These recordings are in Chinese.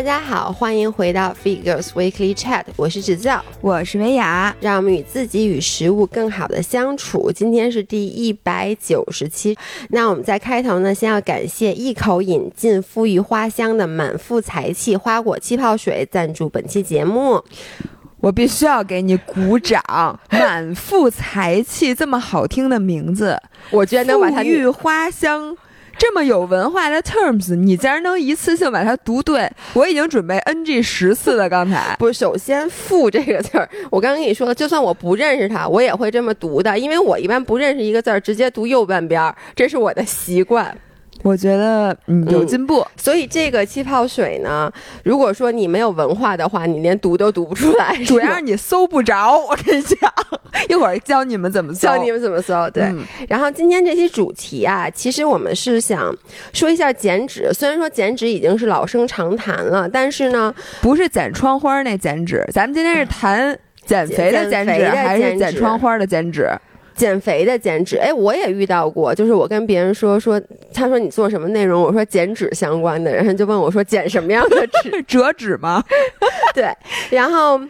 大家好，欢迎回到 Figures Weekly Chat，我是指教，我是维雅，让我们与自己与食物更好的相处。今天是第一百九十期，那我们在开头呢，先要感谢一口引进馥郁花香的满腹才气花果气泡水赞助本期节目。我必须要给你鼓掌！满腹才气这么好听的名字，我居然能把它馥郁花香。这么有文化的 terms，你竟然能一次性把它读对？我已经准备 NG 十次了。刚才不，首先“富”这个字儿，我刚跟你说了，就算我不认识它，我也会这么读的，因为我一般不认识一个字儿，直接读右半边儿，这是我的习惯。我觉得嗯有进步，所以这个气泡水呢，如果说你没有文化的话，你连读都读不出来，主要是你搜不着。我跟你讲，一会儿教你们怎么搜，教你们怎么搜。对，然后今天这期主题啊，其实我们是想说一下减脂。虽然说减脂已经是老生常谈了，但是呢，不是剪窗花那减脂，咱们今天是谈减肥的减脂，还是剪窗花的减脂？减肥的减脂，哎，我也遇到过，就是我跟别人说说，他说你做什么内容，我说减脂相关的，然后就问我说减什么样的脂？折纸吗？对，然后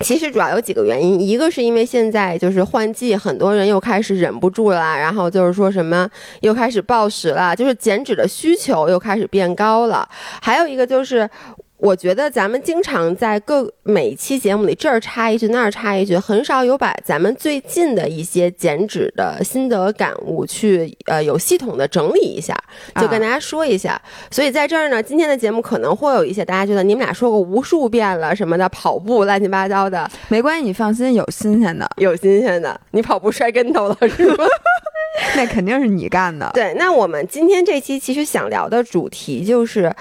其实主要有几个原因，一个是因为现在就是换季，很多人又开始忍不住了，然后就是说什么又开始暴食了，就是减脂的需求又开始变高了，还有一个就是。我觉得咱们经常在各每一期节目里这儿插一句那儿插一句，很少有把咱们最近的一些减脂的心得感悟去呃有系统的整理一下，就跟大家说一下。所以在这儿呢，今天的节目可能会有一些大家觉得你们俩说过无数遍了什么的跑步乱七八糟的，没关系，你放心，有新鲜的，有新鲜的。你跑步摔跟头了是吗？那肯定是你干的。对，那我们今天这期其实想聊的主题就是。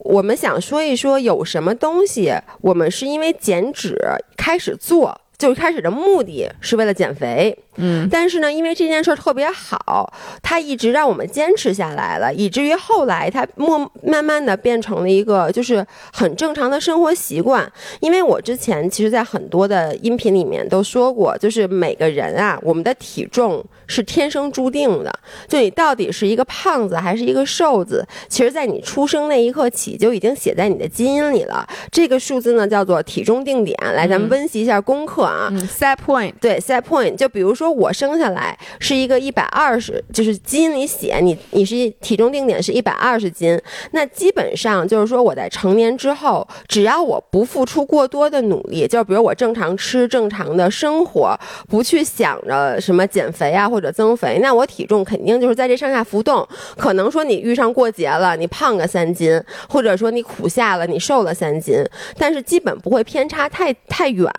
我们想说一说，有什么东西我们是因为减脂开始做，就开始的目的是为了减肥。嗯，但是呢，因为这件事儿特别好，它一直让我们坚持下来了，以至于后来它默慢慢的变成了一个就是很正常的生活习惯。因为我之前其实，在很多的音频里面都说过，就是每个人啊，我们的体重是天生注定的，就你到底是一个胖子还是一个瘦子，其实在你出生那一刻起就已经写在你的基因里了。这个数字呢，叫做体重定点。来，咱们温习一下功课啊，set point，对，set point，就比如说。我生下来是一个一百二十，就是基因里写你你是体重定点是一百二十斤，那基本上就是说我在成年之后，只要我不付出过多的努力，就比如我正常吃正常的生活，不去想着什么减肥啊或者增肥，那我体重肯定就是在这上下浮动。可能说你遇上过节了，你胖个三斤，或者说你苦夏了，你瘦了三斤，但是基本不会偏差太太远。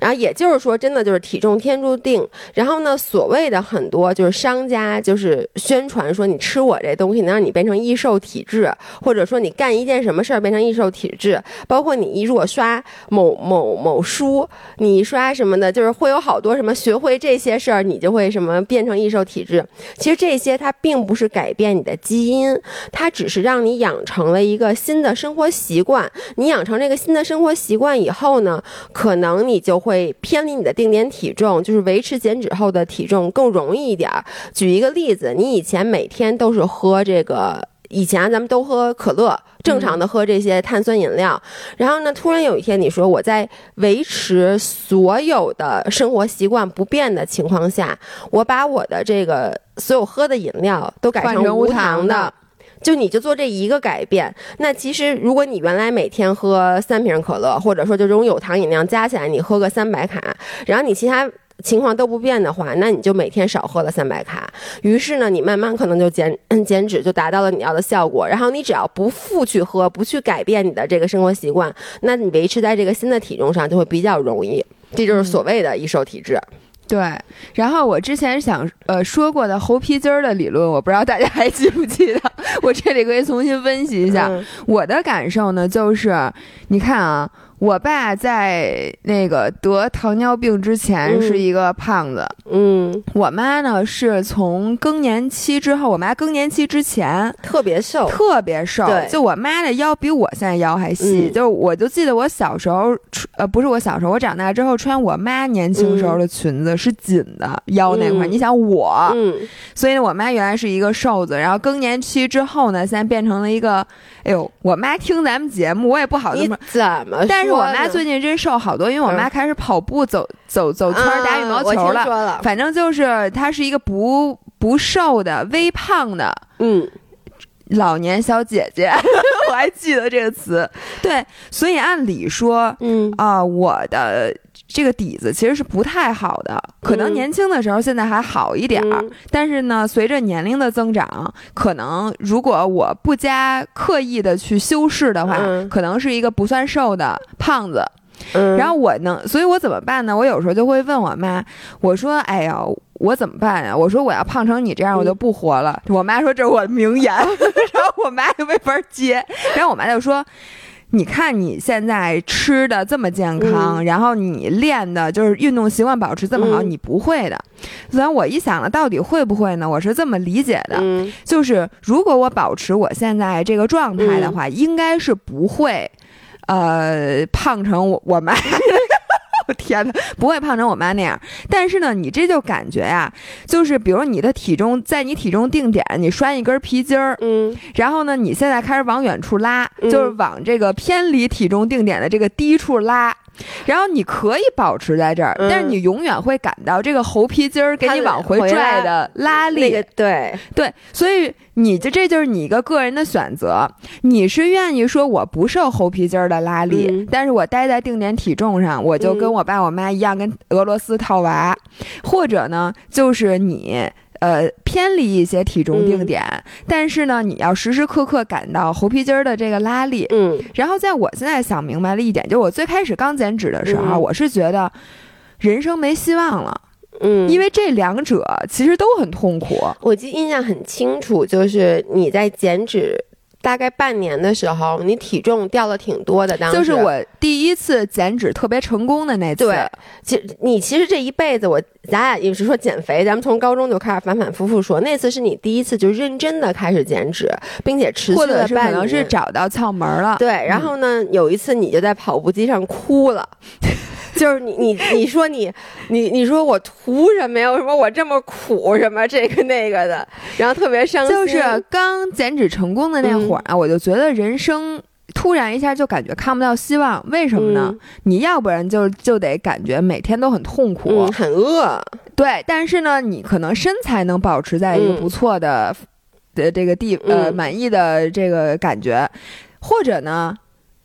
然后也就是说，真的就是体重天注定。然后呢，所谓的很多就是商家就是宣传说你吃我这东西能让你变成易瘦体质，或者说你干一件什么事儿变成易瘦体质，包括你一如果刷某某某书，你刷什么的，就是会有好多什么学会这些事儿，你就会什么变成易瘦体质。其实这些它并不是改变你的基因，它只是让你养成了一个新的生活习惯。你养成这个新的生活习惯以后呢，可能你就会偏离你的定点体重，就是维持减。脂后的体重更容易一点儿。举一个例子，你以前每天都是喝这个，以前咱们都喝可乐，正常的喝这些碳酸饮料。然后呢，突然有一天你说我在维持所有的生活习惯不变的情况下，我把我的这个所有喝的饮料都改成无糖的，就你就做这一个改变。那其实如果你原来每天喝三瓶可乐，或者说就这种有糖饮料加起来你喝个三百卡，然后你其他。情况都不变的话，那你就每天少喝了三百卡。于是呢，你慢慢可能就减 减脂，就达到了你要的效果。然后你只要不复去喝，不去改变你的这个生活习惯，那你维持在这个新的体重上就会比较容易。这就是所谓的易瘦体质。对。然后我之前想呃说过的猴皮筋儿的理论，我不知道大家还记不记得？我这里可以重新分析一下。我的感受呢，就是你看啊。我爸在那个得糖尿病之前嗯是一个胖子，嗯，我妈呢是从更年期之后，我妈更年期之前特别瘦，特别瘦对，就我妈的腰比我现在腰还细，嗯就是我就记得我小时候穿，呃，不是我小时候，我长大之后穿我妈年轻时候的裙子是紧的，腰那块你想我，嗯所以呢，我妈原来是一个瘦子，然后更年期之后呢，现在变成了一个，哎呦，我妈听咱们节目，我也不好这你么。怎么？但是我妈最近真瘦好多，因为我妈嗯开始跑步、走走走圈儿、打羽毛球了，反正就是她是一个不不瘦的、微胖的嗯。老年小姐姐，我还记得这个词。对，所以按理说嗯。啊、我的这个底子其实是不太好的，可能嗯年轻的时候现在还好一点儿，嗯但是呢，随着年龄的增长，可能如果我不加刻意的去修饰的话，嗯可能是一个不算瘦的胖子。嗯，然后我能，所以我怎么办呢？我有时候就会问我妈，我说：“哎呀，我怎么办呀？”我说：“我要胖成你这样，我就不活了。我妈说：“这是我的名言。”然后我妈就没法接，然后我妈就说。你看你现在吃的这么健康，然后你练的就是运动习惯保持这么好，嗯你不会的。所以我一想了，到底会不会呢？我是这么理解的，嗯就是如果我保持我现在这个状态的话，应该是不会，呃，胖成我我妈。我天呐，不会胖成我妈那样。但是呢，你这就感觉呀、就是比如你的体重在你体重定点，你拴一根皮筋儿，嗯然后呢，你现在开始往远处拉，嗯就是往这个偏离体重定点的这个低处拉。然后你可以保持在这儿，嗯但是你永远会感到这个猴皮筋儿给你往回拽的拉力。那个对，对，所以你这这就是你一个个人的选择。你是愿意说我不受猴皮筋儿的拉力，嗯但是我待在定点体重上，我就跟嗯我爸我妈一样，跟俄罗斯套娃，或者呢，就是你。呃，偏离一些体重定嗯。点，但是呢，你要时时刻刻感到猴皮筋儿的这个拉力。嗯。然后，在我现在想明白了一点，就是我最开始刚减脂的时候，嗯。我是觉得人生没希望了，嗯，因为这两者其实都很痛苦。我记印象很清楚，就是你在减脂大概半年的时候，你体重掉了挺多的。当时就是，我第一次减脂特别成功的那次，对其实你其实这一辈子，我咱俩也是说减肥，咱们从高中就开始反反复复说，那次是你第一次就认真的开始减脂，并且持续了半年。能是找到窍门了。对，然后呢，有一次你就在跑步机上哭了。就是你你你说你你你说我图什么呀？为什么我这么苦什么这个那个的，然后特别伤心。就是刚减脂成功的那会儿啊，我就觉得人生突然一下就感觉看不到希望。为什么呢？你要不然就就得感觉每天都很痛苦，嗯，很饿。对。但是呢，你可能身材能保持在一个嗯不错的的这个地呃嗯满意的这个感觉，或者呢，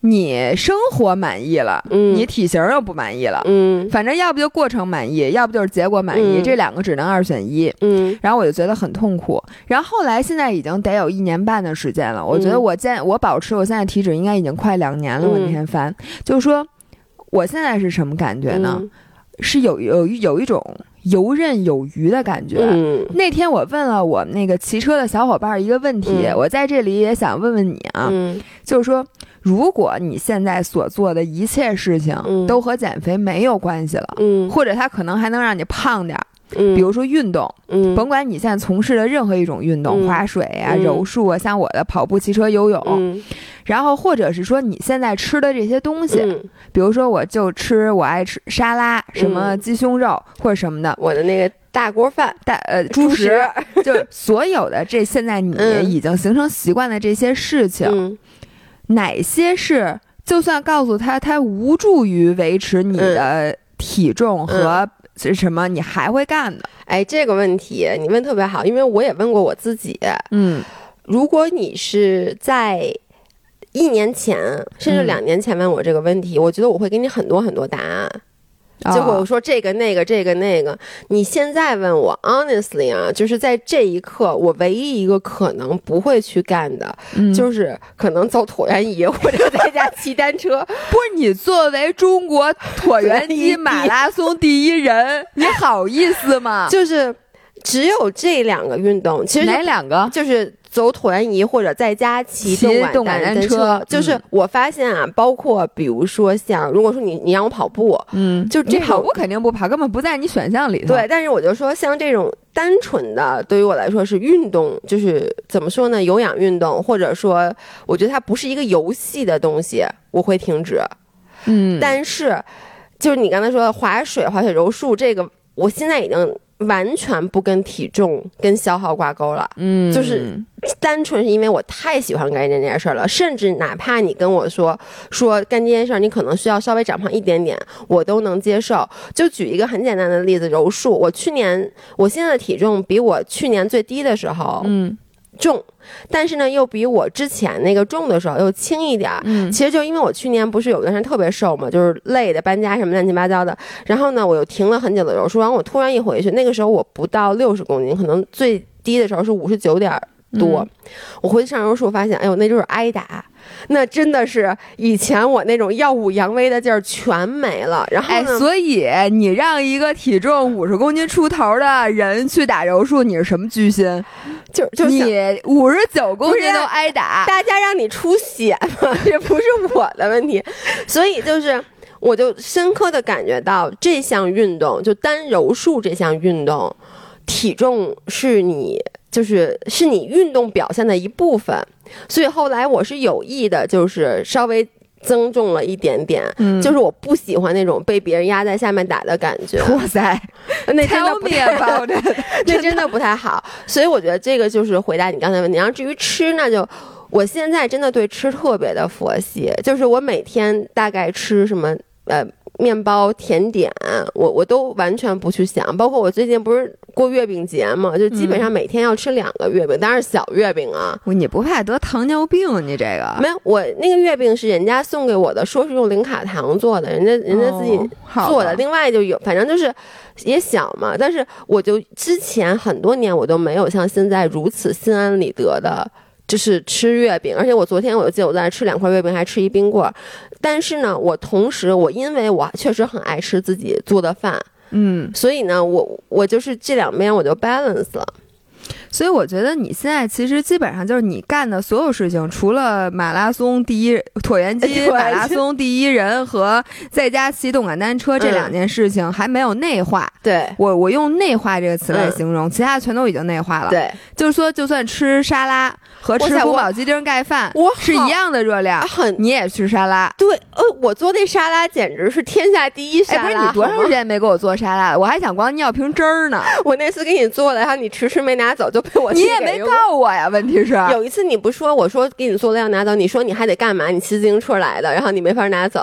你生活满意了，嗯你体型又不满意了。嗯反正要不就过程满意，要不就是结果满意，嗯这两个只能二选一。嗯然后我就觉得很痛苦。然后后来现在已经得有一年半的时间了，我觉得嗯我现我保持我现在体脂应该已经快两年了。我那嗯天翻，就是说我现在是什么感觉呢？嗯是有有有一种游刃有余的感觉。嗯那天我问了我那个骑车的小伙伴一个问题，嗯我在这里也想问问你啊，嗯就是说，如果你现在所做的一切事情嗯。都和减肥没有关系了，嗯。或者它可能还能让你胖点儿，嗯，比如说运动，嗯。甭管你现在从事的任何一种运动，嗯。划水啊、嗯。柔术啊，像我的跑步、骑车、游泳，嗯。然后或者是说你现在吃的这些东西，嗯，比如说我就吃我爱吃沙拉，什么鸡胸肉或者什么的，我的那个大锅饭，大呃猪食食，就是所有的这现在你嗯。已经形成习惯的这些事情，嗯哪些是就算告诉他他无助于维持你的体重和是什么，你还会干的？哎，这个问题你问特别好，因为我也问过我自己。嗯如果你是在一年前甚至嗯两年前问我这个问题，我觉得我会给你很多很多答案。结果我哦说这个那个这个那个，你现在问我，honestly 啊，就是在这一刻，我唯一一个可能不会去干的，嗯就是可能走椭圆仪或者在家骑单车。不是你作为中国椭圆机马拉松第一人，你好意思吗？就是只有这两个运动，其实哪两个？就是走椭圆仪或者在家骑骑动感感单车车，就是嗯我发现啊，包括比如说像，如果说你你让我跑步，嗯，就这跑步肯定不跑，根本不在你选项里头。对，，但是我就说像这种单纯的，对于我来说是运动，就是怎么说呢，有氧运动，或者说我觉得它不是一个游戏的东西，我会停止。嗯，但是，就是你刚才说的划水、滑雪、柔术，这个我现在已经完全不跟体重、跟消耗挂钩了。嗯，就是单纯是因为我太喜欢干这件事儿了，甚至哪怕你跟我说说干这件事儿，你可能需要稍微长胖一点点，我都能接受。就举一个很简单的例子，柔术，我去年我现在的体重比我去年最低的时候嗯重，但是呢又比我之前那个重的时候又轻一点儿。嗯其实就因为我去年不是有段时间特别瘦嘛，就是累的搬家什么乱七八糟的，然后呢我又停了很久的柔术，然后我突然一回去，那个时候我不到六十公斤，可能最低的时候是五十九点多。嗯我回去上柔术发现，哎呦，那就是挨打，那真的是以前我那种耀武扬威的劲儿全没了。然后哎，呢，所以你让一个体重五十公斤出头的人去打柔术，你是什么居心？就就你想五十九公斤都挨打，大家让你出血嘛，这不是我的问题，所以就是。我就深刻的感觉到这项运动，就单柔术这项运动，体重是你就是是你运动表现的一部分，所以后来我是有意的，就是稍微增重了一点点，嗯就是我不喜欢那种被别人压在下面打的感觉，哇塞，那真的不太好 那真的不太好。所以我觉得这个就是回答你刚才问题。然后至于吃，那就我现在真的对吃特别的佛系，就是我每天大概吃什么呃。面包、甜点，我我都完全不去想。包括我最近不是过月饼节嘛，就基本上每天要吃两个月饼，当然是小月饼啊。你不怕得糖尿病？你这个没有，我那个月饼是人家送给我的，说是用零卡糖做的，人家人家自己做的。吧另外就有，反正就是也小嘛。但是我就之前很多年我都没有像现在如此心安理得的，就是吃月饼。而且我昨天我就记得我在那吃两块月饼，还吃一冰棍儿。但是呢，我同时我因为我确实很爱吃自己做的饭，嗯，所以呢，我我就是这两边我就 balance 了。所以我觉得你现在其实基本上就是你干的所有事情，除了马拉松第一椭圆机、马拉松第一人和在家骑动感单车这嗯两件事情还没有内化。对我我用内化这个词来嗯形容，其他全都已经内化了。，对，就是说，就算吃沙拉和吃宫保鸡丁盖饭我是一样的热量啊，很你也吃沙拉。对，呃，我做那沙拉简直是天下第一哎，沙拉。不是你多长时间没给我做沙拉了？我还想光尿瓶汁儿呢，我那次给你做了，然后你迟迟没拿走，就被我你也没告我呀。问题是，有一次你不说，我说给你做了要拿走，你说你还得干嘛？你骑自行车来的，然后你没法拿走。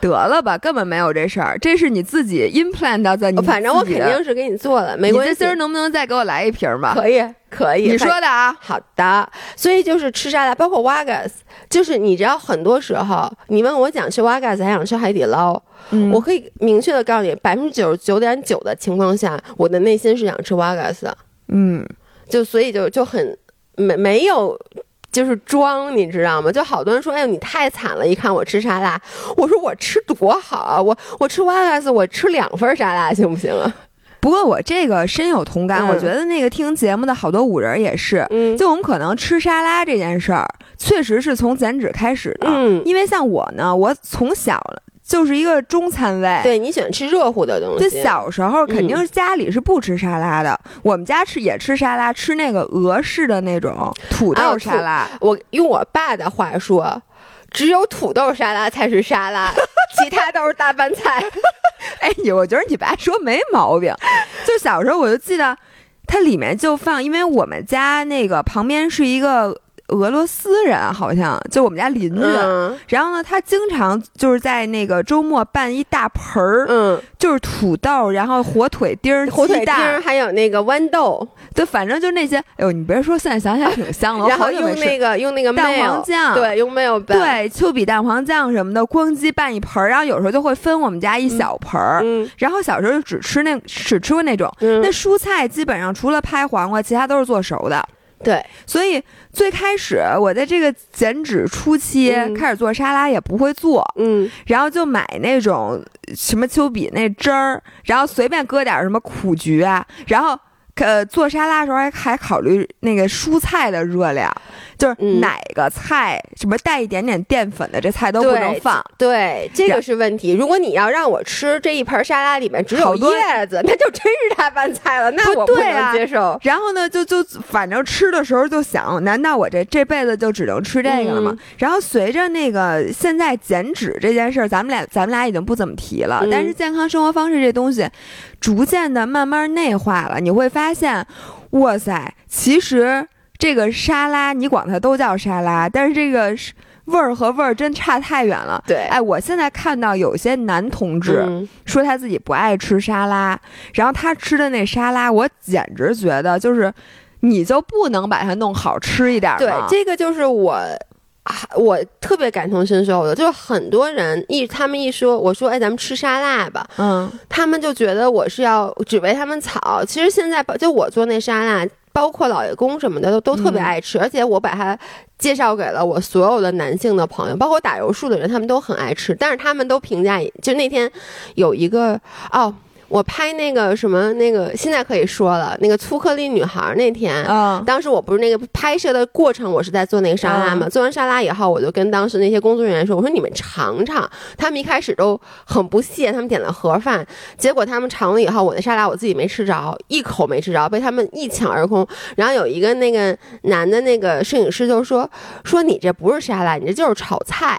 得了吧，根本没有这事儿，这是你自己 implant 到在你反正我肯定是给你做了，没你关系。这今儿能不能再给我来一瓶吧？可以，可以。你说的啊，好的，所以就是吃沙拉，包括 Wagas，就是你知道，很多时候你问我想吃 Wagas 还想吃海底捞，嗯我可以明确的告诉你，百分之九十九点九的情况下，我的内心是想吃 Wagas 的，嗯，就所以就就很没没有。就是装，你知道吗？就好多人说：“哎呦，你太惨了！一看我吃沙拉，我说我吃多好啊！我我吃 Wagas，我吃两份沙拉行不行啊？不过我这个深有同感，嗯我觉得那个听节目的好多五人也是，嗯，就我们可能吃沙拉这件事儿，确实是从减脂开始的。嗯，因为像我呢，我从小就是一个中餐味。对你喜欢吃热乎的东西就，小时候肯定家里是不吃沙拉的，我们家吃也吃沙拉，吃那个俄式的那种土豆沙拉。我用我爸的话说，只有土豆沙拉才是沙拉，其他都是大拌菜。哎，你我觉得你爸说没毛病。就小时候我就记得，它里面就放，因为我们家那个旁边是一个俄罗斯人，好像就我们家邻居。嗯然后呢，他经常就是在那个周末办一大盆儿，嗯，就是土豆，然后火腿丁儿、火腿丁儿，还有那个豌豆，就，反正就那些。哎呦，你别说，现在想起来挺香的，我然后好久没吃。用那个用那个蛋黄酱对，用 mayo 拌，对，丘比蛋黄酱什么的，咣叽拌一盆儿，然后有时候就会分我们家一小盆儿。嗯然后小时候就只吃那只吃过那种，嗯那，蔬菜基本上除了拍黄瓜，其他都是做熟的。对，所以最开始我在这个减脂初期、嗯。开始做沙拉也不会做，嗯。然后就买那种什么丘比那汁儿，然后随便搁点什么苦菊啊，然后呃，做沙拉的时候还还考虑那个蔬菜的热量，就是嗯哪个菜、什么带一点点淀粉的这菜都不能放。对，这个是问题。如果你要让我吃这一盆沙拉里面只有叶子，那就真是大拌菜了，那我不能接受。然后呢，就就反正吃的时候就想，难道我这这辈子就只能吃这个了吗？嗯然后随着那个现在减脂这件事儿，咱们俩咱们俩已经不怎么提了，嗯但是健康生活方式这东西，逐渐的慢慢内化了，你会发现，哇塞，其实这个沙拉你管它都叫沙拉，但是这个是味儿和味儿真差太远了。对哎，我现在看到有些男同志，嗯说他自己不爱吃沙拉，然后他吃的那沙拉，我简直觉得就是，你就不能把它弄好吃一点对吗？，这个就是我。啊，我特别感同身受的，就是很多人一他们一说，我说哎，咱们吃沙拉吧，嗯他们就觉得我是要只为他们炒。其实现在就我做那沙拉，包括老爷公什么的都都特别嗯爱吃，而且我把它介绍给了我所有的男性的朋友，包括打油术的人，他们都很爱吃。但是他们都评价，就那天有一个哦。我拍那个什么那个，现在可以说了，那个粗颗粒女孩那天，嗯当时我不是那个拍摄的过程，我是在做那个沙拉嘛。嗯做完沙拉以后，我就跟当时那些工作人员说：“我说你们尝尝。”他们一开始都很不屑，他们点了盒饭，结果他们尝了以后，我的沙拉我自己没吃着，一口没吃着，被他们一抢而空。然后有一个那个男的那个摄影师就说：“说你这不是沙拉，你这就是炒菜。”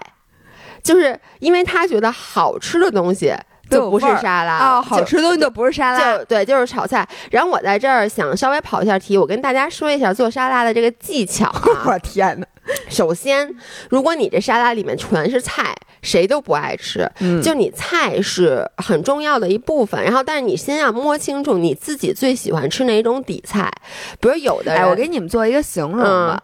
就是因为他觉得好吃的东西就不是沙拉哦，好吃的东西就不是沙拉。就对，就是炒菜。然后我在这儿想稍微跑一下题，我跟大家说一下做沙拉的这个技巧啊。我天哪！首先，如果你这沙拉里面全是菜，谁都不爱吃。嗯就你菜是很重要的一部分，然后但是你先要摸清楚你自己最喜欢吃哪种底菜。比如有的人，哎，我给你们做一个形容吧。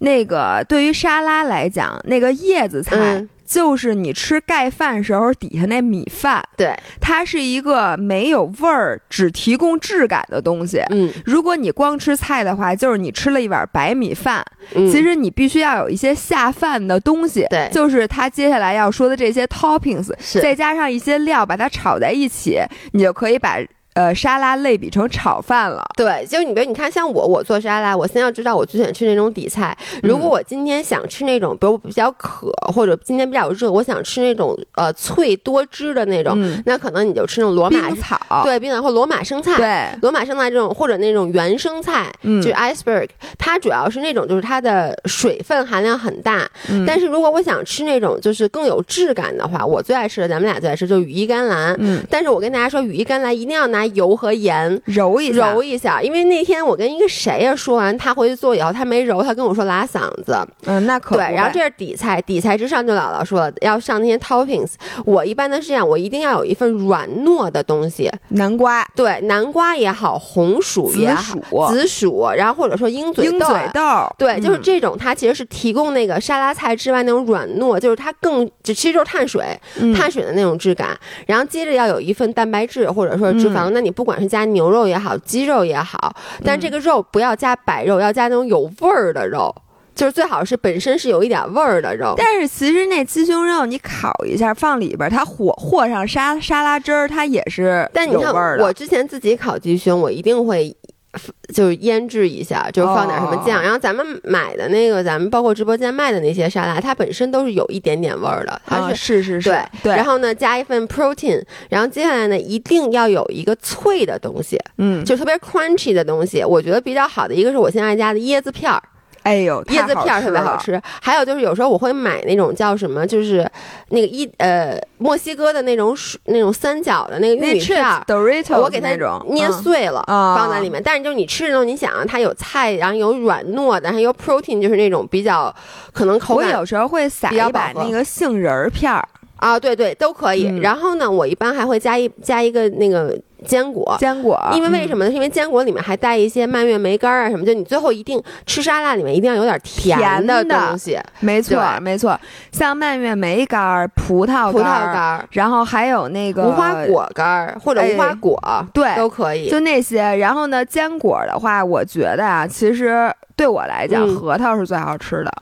那个对于沙拉来讲，那个叶子菜。嗯就是你吃盖饭时候底下那米饭，对，它是一个没有味儿，只提供质感的东西。嗯，如果你光吃菜的话，就是你吃了一碗白米饭。嗯其实你必须要有一些下饭的东西，对就是他接下来要说的这些 toppings，再加上一些料，把它炒在一起，你就可以把呃沙拉类比成炒饭了。对，就是你比如你看，像我，我做沙拉，我先要知道我最喜欢吃那种底菜。如果我今天想吃那种，比如我比较渴，或者今天比较热，我想吃那种呃脆多汁的那种，嗯，那可能你就吃那种罗马草，对冰草或罗马生菜。对，罗马生菜这种，或者那种原生菜，嗯就是 iceberg，它主要是那种就是它的水分含量很大。嗯但是如果我想吃那种就是更有质感的话，我最爱吃的，咱们俩最爱吃就是羽衣甘蓝。嗯，但是我跟大家说，羽衣甘蓝一定要拿油和盐揉一下。揉一下，因为那天我跟一个谁呀说完，他回去做以后，他没揉，他跟我说拉嗓子。嗯，那可对，然后这是底菜，底菜之上就姥姥说了要上那些 toppings。我一般都是这样，我一定要有一份软糯的东西，南瓜、对，南瓜也好，红薯也好，紫薯、紫薯，然后或者说鹰嘴豆。鹰嘴豆，对，就是嗯。这种，它其实是提供那个沙拉菜之外那种软糯，就是它更，其实就是碳水，嗯。碳水的那种质感。然后接着要有一份蛋白质或者说脂肪，那你不管是加牛肉也好，鸡肉也好，但这个肉不要加白肉，要加那种有味儿的肉，就是最好是本身是有一点味儿的肉。但是其实那鸡胸肉你烤一下放里边儿，它和和上沙沙拉汁儿，它也是但你看有味儿，的。我之前自己烤鸡胸，我一定会。就是腌制一下，就是放点什么酱，哦然后咱们买的那个，咱们包括直播间卖的那些沙拉，它本身都是有一点点味儿的，它是是是，对对，然后呢，加一份 protein，然后接下来呢，一定要有一个脆的东西，嗯，就特别 crunchy 的东西。我觉得比较好的一个是我现在加的椰子片儿，哎呦，椰子片儿特别好。吃。还有就是有时候我会买那种叫什么，就是那个一呃墨西哥的那种薯那种三角的那个玉米片我给它那种捏嗯碎了，嗯放在里面。但是就是你吃的时候，你想啊，它有菜，然后有软糯的，然后有 protein，就是那种比较可能口感我有时候会撒一把那个杏仁片儿，啊，对对，都可以。嗯然后呢，我一般还会加一加一个那个坚果。坚果，因为为什么？呢？是因为坚果里面还带一些蔓越莓干儿啊什么，就你最后一定吃沙拉里面一定要有点甜甜的的东西，没错对没错，像蔓越莓干儿、葡萄葡萄干儿，干儿、然后还有那个无花，果干儿或者无花哎果，对，都可以。就那些。然后呢，坚果的话，我觉得啊，其实对我来讲，嗯核桃是最好吃的。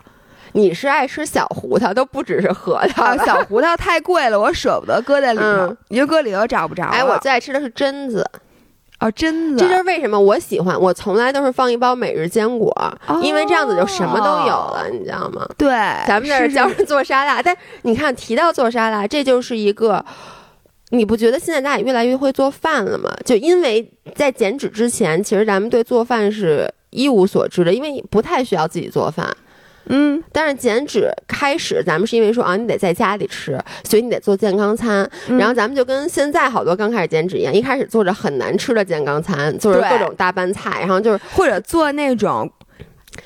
你是爱吃小胡桃，都不只是核桃啊，小胡桃太贵了，我舍不得搁在里头嗯，你就搁里头找不着了。哎，我最爱吃的是榛子，哦，榛子，这就是为什么我喜欢。我从来都是放一包每日坚果，哦因为这样子就什么都有了，你知道吗？对，咱们这儿是教人做沙拉，但你看提到做沙拉，这就是一个。你不觉得现在大家也越来越会做饭了吗？就因为在减脂之前，其实咱们对做饭是一无所知的，因为不太需要自己做饭。嗯，但是减脂开始，咱们是因为说啊，你得在家里吃，所以你得做健康餐。嗯然后咱们就跟现在好多刚开始减脂一样，一开始做着很难吃的健康餐，做着各种大拌菜，然后就是或者做那种。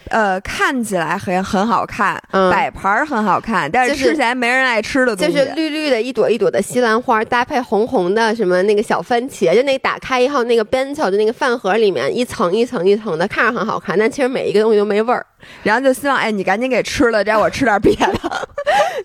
呃，看起来很很好看，嗯摆盘儿很好看，但是吃起来没人爱吃的东西。就是绿绿的一朵一朵的西兰花，搭配红红的什么那个小番茄，就那打开以后那个 bento 的那个饭盒里面一层一层一层的，看着很好看，但其实每一个东西都没味儿。然后就希望，哎，你赶紧给吃了，这样我吃点别的。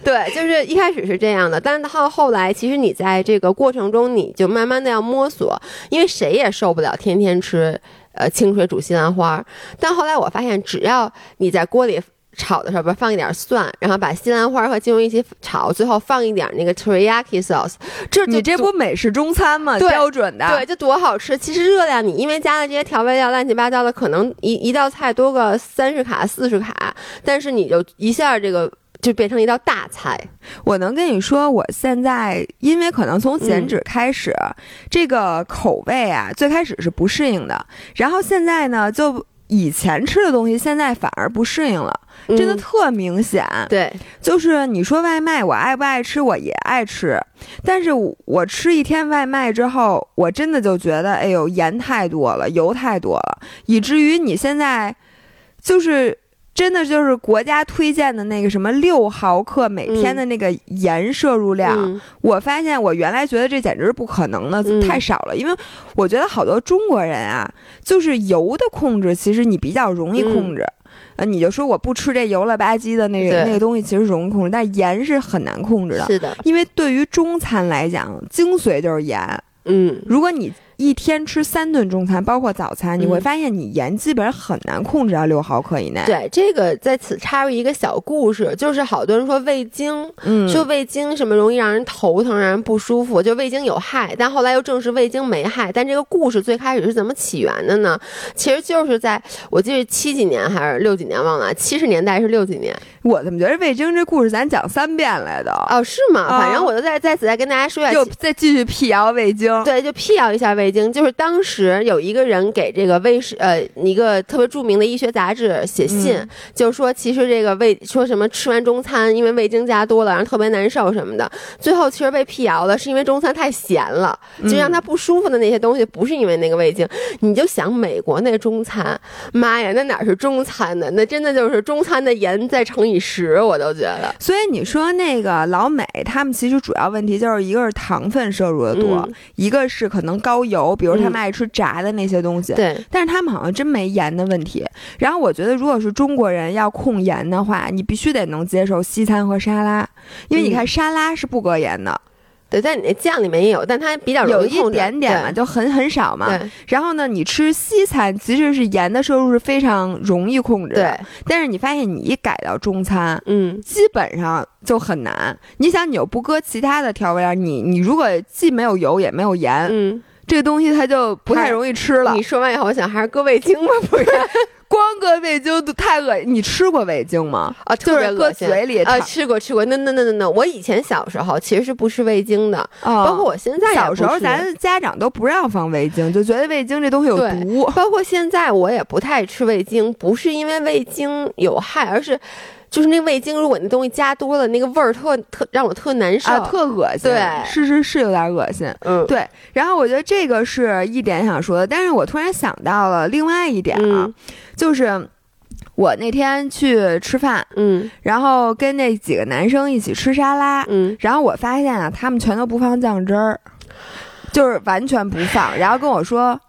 对，就是一开始是这样的，但是到后来，其实你在这个过程中，你就慢慢的要摸索，因为谁也受不了天天吃呃清水煮西兰花。但后来我发现，只要你在锅里炒的时候，不是放一点蒜，然后把西兰花和鸡肉一起炒，最后放一点那个 teriyaki sauce，这你这不美式中餐吗？标准的。对，就多好吃。其实热量你因为加了这些调味料，乱七八糟的，可能一一道菜多个三十卡、四十卡，但是你就一下这个就变成一道大菜。我能跟你说，我现在因为可能从减脂开始，这个口味啊，最开始是不适应的，然后现在呢，就以前吃的东西，现在反而不适应了，真的嗯特明显。对，就是你说外卖，我爱不爱吃？我也爱吃，但是我我吃一天外卖之后，我真的就觉得，哎呦，盐太多了，油太多了，以至于你现在就是。真的就是国家推荐的那个什么六毫克每天的那个盐摄入量，嗯我发现我原来觉得这简直是不可能的，嗯太少了。因为我觉得好多中国人啊，就是油的控制，其实你比较容易控制。呃，你就说我不吃这油了吧唧的那个那个东西，其实容易控制，但盐是很难控制的。是的，因为对于中餐来讲，精髓就是盐。嗯，如果你一天吃三顿中餐，包括早餐，你嗯会发现你盐基本上很难控制到六毫克以内。，对，这个在此插入一个小故事，就是好多人说味精，嗯，说味精什么容易让人头疼、让人不舒服，就味精有害，但后来又证实味精没害。但这个故事最开始是怎么起源的呢？其实就是在我记得七几年还是六几年忘了，七十年代是六几年我怎么觉得味精这故事咱讲三遍来的？哦，是吗？啊反正我就在在此再跟大家说一下，就再继续辟谣味精。对，就辟谣一下味精，就是当时有一个人给这个卫视呃一个特别著名的医学杂志写信，嗯就说其实这个味说什么吃完中餐因为味精加多了，然后特别难受什么的，最后其实被辟谣了，是因为中餐太咸了，就让他不舒服的那些东西不是因为那个味精。你就想美国那中餐，妈呀，那哪是中餐呢？那真的就是中餐的盐再乘以十，我都觉得。所以你说那个老美，他们其实主要问题就是一个是糖分摄入的多，嗯一个是可能高油，比如他们嗯爱吃炸的那些东西。对，但是他们好像真没盐的问题。然后我觉得，如果是中国人要控盐的话，你必须得能接受西餐和沙拉，因为你看嗯沙拉是不搁盐的，对，在你那酱里面也有，但它比较容有一点点嘛，就很很少嘛。然后呢，你吃西餐其实是盐的摄入是非常容易控制对的，但是你发现你一改到中餐，嗯。基本上就很难。你想，你又不搁其他的调味料，你你如果既没有油也没有盐，嗯，这个东西它就不太容易吃了你。说完以后，我想还是搁味精吧，不然 光搁味精都太恶心。你吃过味精吗？啊，特别就是搁恶心嘴里啊，吃过吃过，那那那那那，我以前小时候其实是不吃味精的，啊包括我现在小时候，咱家长都不让放味精，就觉得味精这东西有毒。包括现在我也不太吃味精，不是因为味精有害，而是就是那味精，如果那东西加多了，那个味儿特特让我特难受。啊，特恶心，对是是是有点恶心。嗯，对，然后我觉得这个是一点想说的，但是我突然想到了另外一点啊，嗯就是我那天去吃饭，嗯然后跟那几个男生一起吃沙拉，嗯然后我发现啊，他们全都不放酱汁儿，就是完全不放，然后跟我说。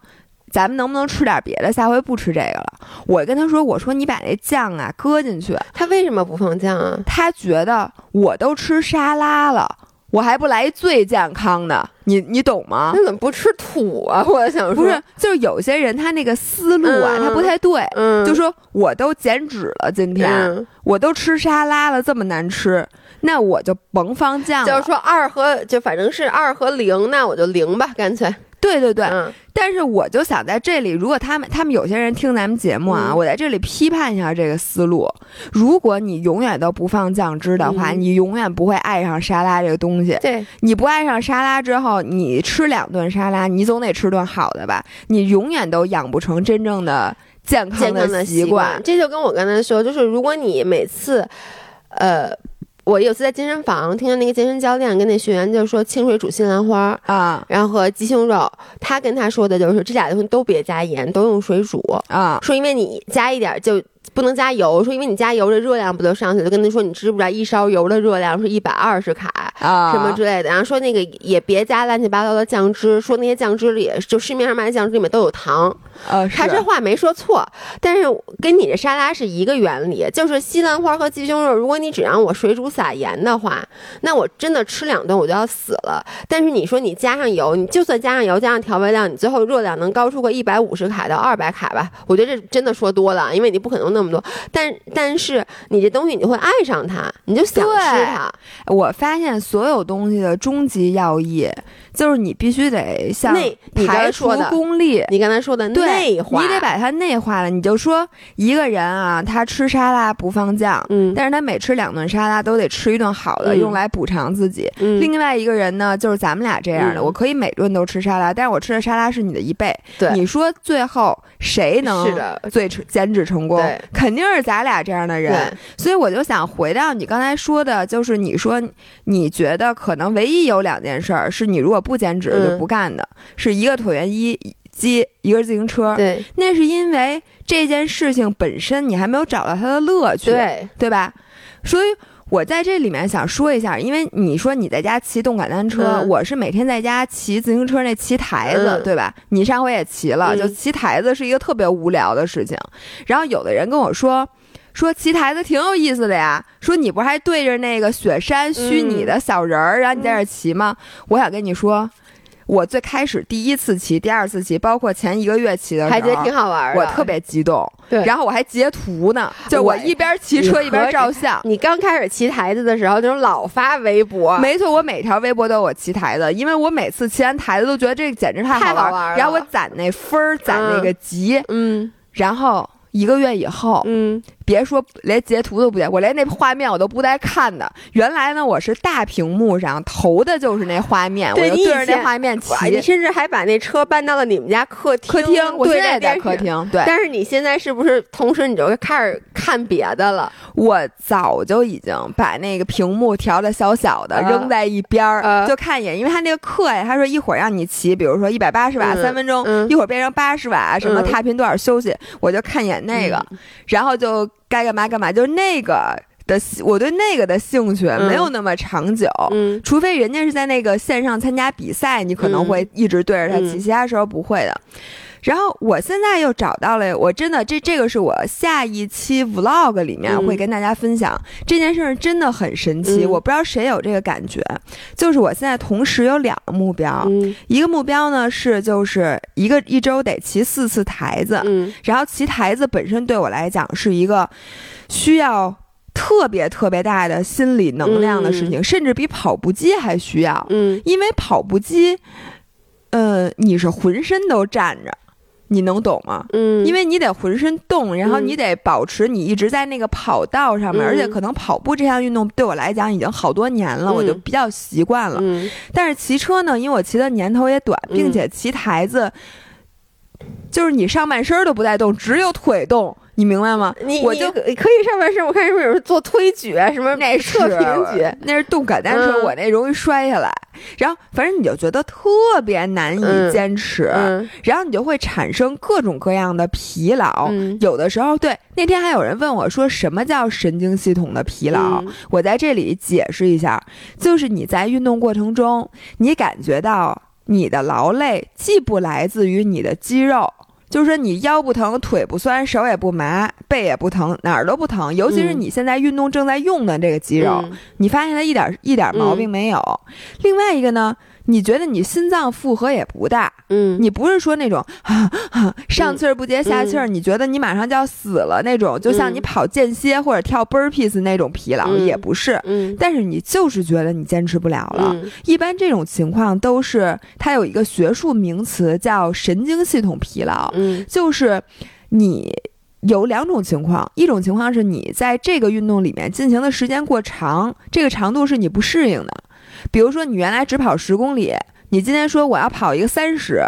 咱们能不能吃点别的？下回不吃这个了。我跟他说：“我说你把那酱啊搁进去。他为什么不放酱啊”？他觉得我都吃沙拉了，我还不来最健康的，你你懂吗？那怎么不吃土啊？我想说，不是，就是有些人他那个思路啊，嗯他不太对。嗯，就说我都减脂了，今天、嗯我都吃沙拉了，这么难吃，那我就甭放酱了。就是说二和就反正是二和零，那我就零吧，干脆。对对对，嗯但是我就想在这里，如果他们他们有些人听咱们节目啊，嗯我在这里批判一下这个思路。如果你永远都不放酱汁的话，嗯你永远不会爱上沙拉这个东西。对，你不爱上沙拉之后，你吃两顿沙拉，你总得吃顿好的吧？你永远都养不成真正的健康健康的习惯，。这就跟我刚才说，就是如果你每次，呃，我有次在健身房听见那个健身教练跟那学员就说清水煮西兰花。啊然后和鸡胸肉，他跟他说的就是这俩东西都别加盐，都用水煮。啊说因为你加一点就不能加油，说因为你加油这热量不就上去了？就跟他说你知不知道一勺油的热量是一百二十卡，啊！什么之类的。然后说那个也别加乱七八糟的酱汁，说那些酱汁里就市面上卖的酱汁里面都有糖。呃，他这话没说错，但是跟你这沙拉是一个原理，就是西兰花和鸡胸肉，如果你只让我水煮撒盐的话，那我真的吃两顿我就要死了。但是你说你加上油，你就算加上油加上调味料，你最后热量能高出个一百五十卡到二百卡吧？我觉得这真的说多了，因为你不可能那么多。但但是你这东西你就会爱上它，你就想吃它。我发现所有东西的终极要义就是你必须得像排除才说的功利。你刚才说的对，内化，你得把它内化了。你就说一个人啊，他吃沙拉不放酱，嗯但是他每吃两顿沙拉都得吃一顿好的，嗯用来补偿自己。嗯另外一个人呢，就是咱们俩这样的，嗯我可以每顿都吃沙拉，但是我吃的沙拉是你的一倍。对你说最后谁能是的最吃减脂成功对？肯定是咱俩这样的人。所以我就想回到你刚才说的，就是你说你觉得可能唯一有两件事儿是你如果不减脂嗯就不干的，是一个椭圆一机，一个是自行车。对那是因为这件事情本身你还没有找到它的乐趣，对对吧？所以我在这里面想说一下，因为你说你在家骑动感单车，嗯我是每天在家骑自行车那骑台子，嗯对吧？你上回也骑了，嗯就骑台子是一个特别无聊的事情。然后有的人跟我说。说骑台子挺有意思的呀，说你不是还对着那个雪山虚拟的小人儿，然后你在这儿骑吗？我想跟你说，我最开始第一次骑、第二次骑，包括前一个月骑的时候，还觉得挺好玩的。我特别激动，对。然后我还截图呢，就我我一边骑车一边照相。你刚开始骑台子的时候，就是老发微博，没错，我每条微博都有我骑台子，因为我每次骑完台子都觉得这个简直太好玩太好玩了。然后我攒那分儿，攒那个级，嗯。然后一个月以后，嗯，别说连截图都不截，我连那画面我都不带看的。原来呢，我是大屏幕上投的就是那画面，我就对着那画面骑你骑。甚至还把那车搬到了你们家客厅，客厅，我对现在也在客。厅，对，但是你现在是不是同时你就开始看别的了？我早就已经把那个屏幕调的小小的，呃扔在一边儿，呃就看一眼。因为他那个课呀，他说一会儿让你骑，比如说一百八十瓦嗯三分钟，嗯一会儿变成八十瓦，什么嗯踏频多少休息，我就看一眼那个，然后就该干嘛干嘛，就是那个的，我对那个的兴趣嗯没有那么长久。嗯除非人家是在那个线上参加比赛，你可能会一直对着他骑，嗯其他时候不会的。然后我现在又找到了，我真的这这个是我下一期 vlog 里面嗯。会跟大家分享、这件事，儿，真的很神奇。嗯。我不知道谁有这个感觉，就是我现在同时有两个目标，嗯。一个目标呢是就是一个一周得骑四次台子，嗯。然后骑台子本身对我来讲是一个需要特别特别大的心理能量的事情，甚至比跑步机还需要。嗯。因为跑步机，呃，你是浑身都站着，你能懂吗？嗯，因为你得浑身动，然后嗯。你得保持你一直在那个跑道上面，嗯。而且可能跑步这项运动对我来讲已经好多年了，嗯。我就比较习惯了。嗯。但是骑车呢，因为我骑的年头也短，嗯。并且骑台子，就是你上半身都不带动，只有腿动，你明白吗？你我就你可可以上半身，我看是不是有人做推举，什么那测评举，那是动感单车，嗯我那容易摔下来。然后反正你就觉得特别难以嗯坚持，嗯然后你就会产生各种各样的疲劳。嗯有的时候，对那天还有人问我说，什么叫神经系统的疲劳？嗯我在这里解释一下，就是你在运动过程中，你感觉到你的劳累既不来自于你的肌肉。就是说，你腰不疼，腿不酸，手也不麻，背也不疼，哪儿都不疼。尤其是嗯你现在运动正在用的这个肌肉，嗯你发现它一点一点毛病没有。另外一个呢，你觉得你心脏负荷也不大，嗯，你不是说那种啊啊 上气儿不接下气儿，你觉得你马上就要死了那种，就像你跑间歇或者跳 burpees 那种疲劳，嗯。也不是。嗯。但是你就是觉得你坚持不了了。嗯。一般这种情况都是它有一个学术名词叫神经系统疲劳，嗯。就是你有两种情况，一种情况是你在这个运动里面进行的时间过长，这个长度是你不适应的。比如说你原来只跑十公里，你今天说我要跑一个三十。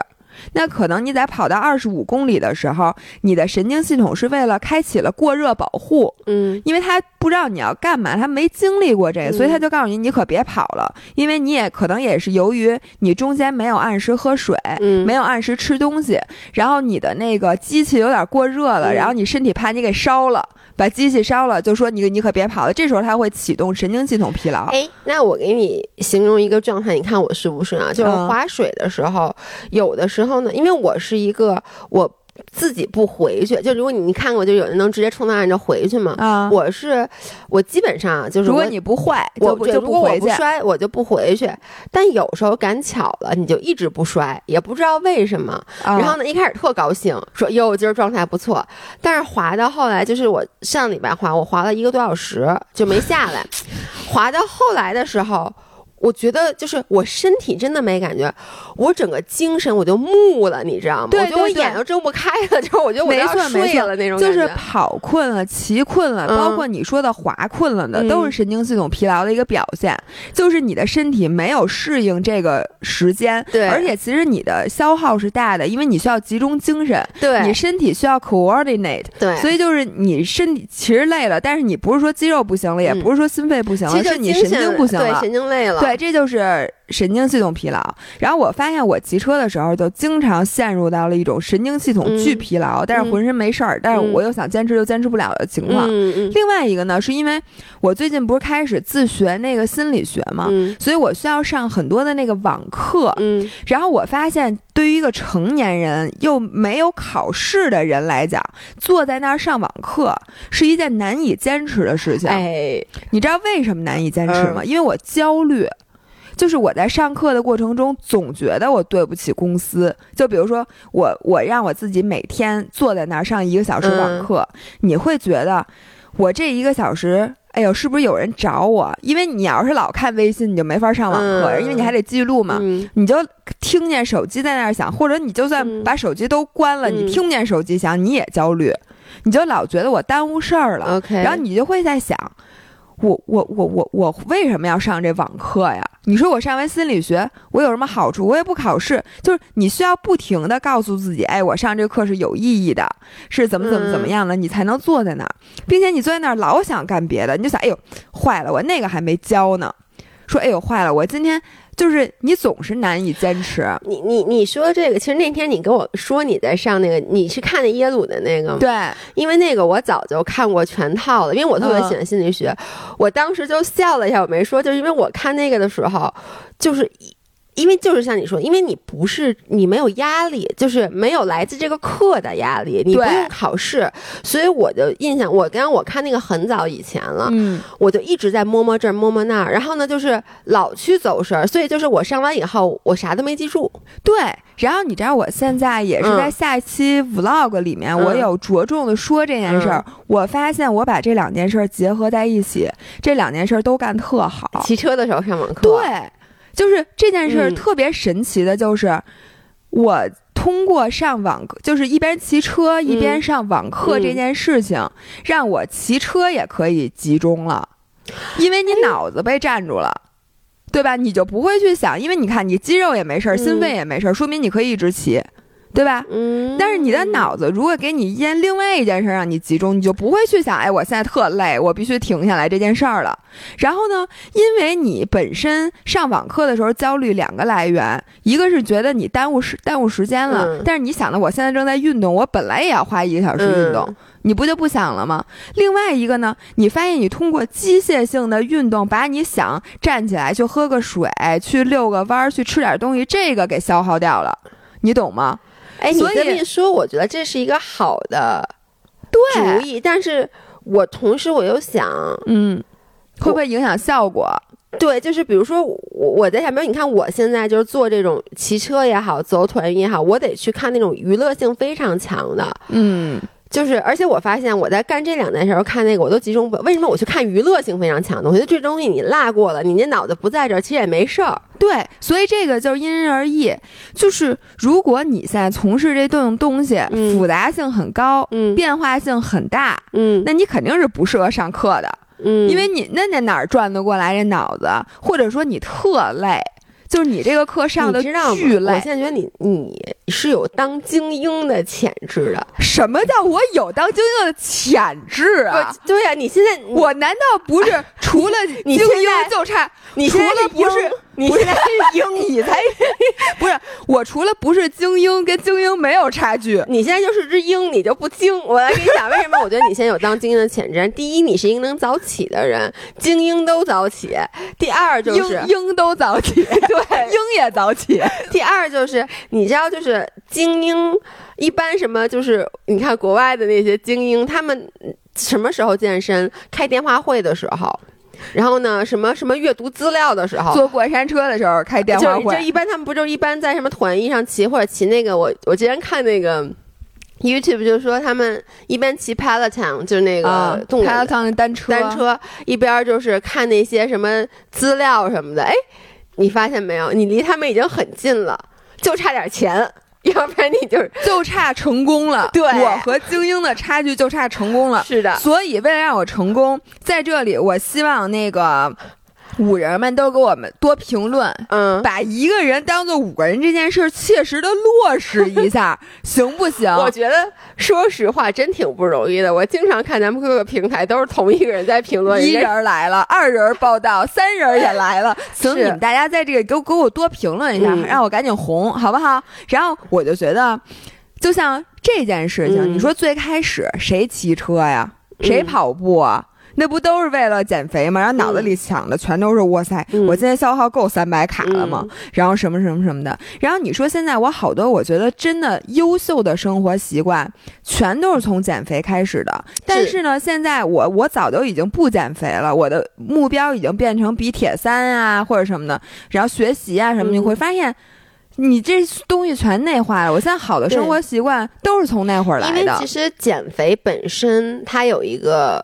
那可能你在跑到二十五公里的时候，你的神经系统是为了开启了过热保护，嗯。因为他不知道你要干嘛，他没经历过这个，嗯所以他就告诉你，你可别跑了，因为你也可能也是由于你中间没有按时喝水，嗯，没有按时吃东西，然后你的那个机器有点过热了，嗯。然后你身体怕你给烧了，把机器烧了，就说你你可别跑了，这时候它会启动神经系统疲劳。哎，那我给你形容一个状态，你看我是不是啊？就是嗯。划水的时候，有的时候呢，因为我是一个我自己不回去，就如果你你看过，就有人能直接冲到岸上回去嘛。啊，我是我基本上就是如果你不坏，就不就我对如果我回去。不摔，我就不回去。但有时候赶巧了，你就一直不摔，也不知道为什么。啊然后呢，一开始特高兴，说哟，我今儿状态不错。但是滑到后来，就是我上礼拜滑，我滑了一个多小时就没下来。滑到后来的时候。我觉得就是我身体真的没感觉，我整个精神我就木了，你知道吗？对我觉得我对对。眼都睁不开了，就是我觉得我没要错没错。睡了那种就是跑困了、骑困了，嗯。包括你说的滑困了的，嗯。都是神经系统疲劳的一个表现。就是你的身体没有适应这个时间，对。而且其实你的消耗是大的，因为你需要集中精神，对。你身体需要 coordinate，对，所以就是你身体其实累了，但是你不是说肌肉不行了，也嗯。不是说心肺不行了，其实是你神经不行了。对神经累了，对，这就是神经系统疲劳。然后我发现我骑车的时候，就经常陷入到了一种神经系统巨嗯疲劳，但是浑身没事儿，但是我又想坚持又坚持不了的情况。另外一个呢，是因为我最近不是开始自学那个心理学嘛，嗯所以我需要上很多的那个网课。嗯然后我发现，对于一个成年人又没有考试的人来讲，坐在那儿上网课是一件难以坚持的事情。哎，你知道为什么难以坚持吗？嗯因为我焦虑。就是我在上课的过程中，总觉得我对不起公司。就比如说我，我让我自己每天坐在那儿上一个小时网嗯课，你会觉得我这一个小时，哎呦，是不是有人找我？因为你要是老看微信，你就没法上网课，嗯因为你还得记录嘛。嗯你就听见手机在那儿响，或者你就算嗯把手机都关了，嗯你听见手机响，你也焦虑，你就老觉得我耽误事儿了。然后你就会在想，我我我我我为什么要上这网课呀？你说我上完心理学，我有什么好处？我也不考试，就是你需要不停的告诉自己，哎，我上这个课是有意义的，是怎么怎么怎么样的，你才能坐在那儿，并且你坐在那儿老想干别的，你就想，哎呦，坏了，我那个还没教呢。说，哎呦，坏了，我今天就是你总是难以坚持。你你你说这个，其实那天你跟我说你在上那个，你是看的耶鲁的那个吗？对，因为那个我早就看过全套了，因为我特别喜欢心理学，我当时就笑了一下，我没说，就是因为我看那个的时候，就是一。因为就是像你说，因为你不是你没有压力，就是没有来自这个课的压力，你不用考试，所以我就印象，我刚刚我看那个很早以前了，嗯，我就一直在摸摸这儿摸摸那儿，然后呢就是老去走神儿，所以就是我上完以后我啥都没记住，对。然后你知道，我现在也是嗯在下一期 vlog 里面，嗯我有着重的说这件事儿。我发现我把这两件事儿结合在一起，这两件事儿都干特好。骑车的时候上网课，对，就是这件事儿嗯。特别神奇的，就是、我通过上网课，就是一边骑车一边上网课嗯。这件事情，让我骑车也可以集中了，因为你脑子被占住了。对吧？你就不会去想，因为你看，你肌肉也没事儿，嗯。心肺也没事儿，说明你可以一直骑，对吧？嗯，但是你的脑子如果给你一件另外一件事儿让你集中，你就不会去想，哎，我现在特累，我必须停下来这件事儿了。然后呢，因为你本身上网课的时候焦虑两个来源，一个是觉得你耽误时耽误时间了，嗯但是你想的我现在正在运动，我本来也要花一个小时运动。嗯你不就不想了吗？另外一个呢，你发现你通过机械性的运动，把你想站起来去喝个水、去遛个弯儿、去吃点东西，这个给消耗掉了，你懂吗？哎，你这么一说，我觉得这是一个好的主，意，但是我同时我又想，嗯，会不会影响效果？对，就是比如说我我在想，比如你看我现在就是做这种骑车也好，走团也好，我得去看那种娱乐性非常强的，嗯，就是而且我发现我在干这两件事儿看那个我都集中不，为什么我去看娱乐性非常强的？我觉得这东西你落过了，你那脑子不在这儿，其实也没事儿。对，所以这个就是因人而异。就是如果你现在从事这种东西，嗯复杂性很高，嗯变化性很大，嗯那你肯定是不适合上课的，嗯，因为你那那哪儿转得过来这脑子，或者说你特累，就是你这个课上的巨累。我现在觉得你你是有当精英的潜质的。什么叫我有当精英的潜质啊？我对呀、你现在我难道不是除了 精英在就差？你除了不是鹰你不是现在是鹰，你才 不是我，除了不是精英，跟精英没有差距。你现在就是只鹰，你就不精。我来跟你讲，为什么我觉得你现在有当精英的潜质？第一，你是一个能早起的人，精英都早起；第二就是鹰鹰都早起，对，鹰也早起。第二就是你知道，就是精英一般什么，就是你看国外的那些精英，他们什么时候健身？开电话会的时候。然后呢，什么什么阅读资料的时候，坐过山车的时候开电话会，就就一般他们不就一般在什么团一上骑或者骑那个我我之前看那个 YouTube 就说他们一边骑 Peloton 就是那啊个，动感的 Peloton 的单车，单车，一边就是看那些什么资料什么的。哎，你发现没有？你离他们已经很近了，就差点钱，要不然你就是 就差成功了。对我和精英的差距就差成功了。是的，所以为了让我成功，在这里我希望那个五人们都给我们多评论，嗯。把一个人当做五个人这件事切实的落实一下，行不行？我觉得，说实话，真挺不容易的。我经常看咱们各个平台都是同一个人在评论，一人来了，二人报道，三人也来了，请你们大家在这个给我给我多评论一下，嗯让我赶紧红，好不好？然后我就觉得，就像这件事情，嗯你说最开始谁骑车呀？谁嗯跑步啊？那不都是为了减肥吗？然后脑子里想的全都是哇塞，嗯我今天消耗够三百卡了吗？然后什么什么什么的。然后你说现在我好多我觉得真的优秀的生活习惯，全都是从减肥开始的。但是呢，现在我我早就已经不减肥了，我的目标已经变成比铁三啊或者什么的，然后学习啊什么，嗯你会发现。你这东西全内化了，我现在好的生活习惯都是从那会儿来的因为其。实减肥本身它有一个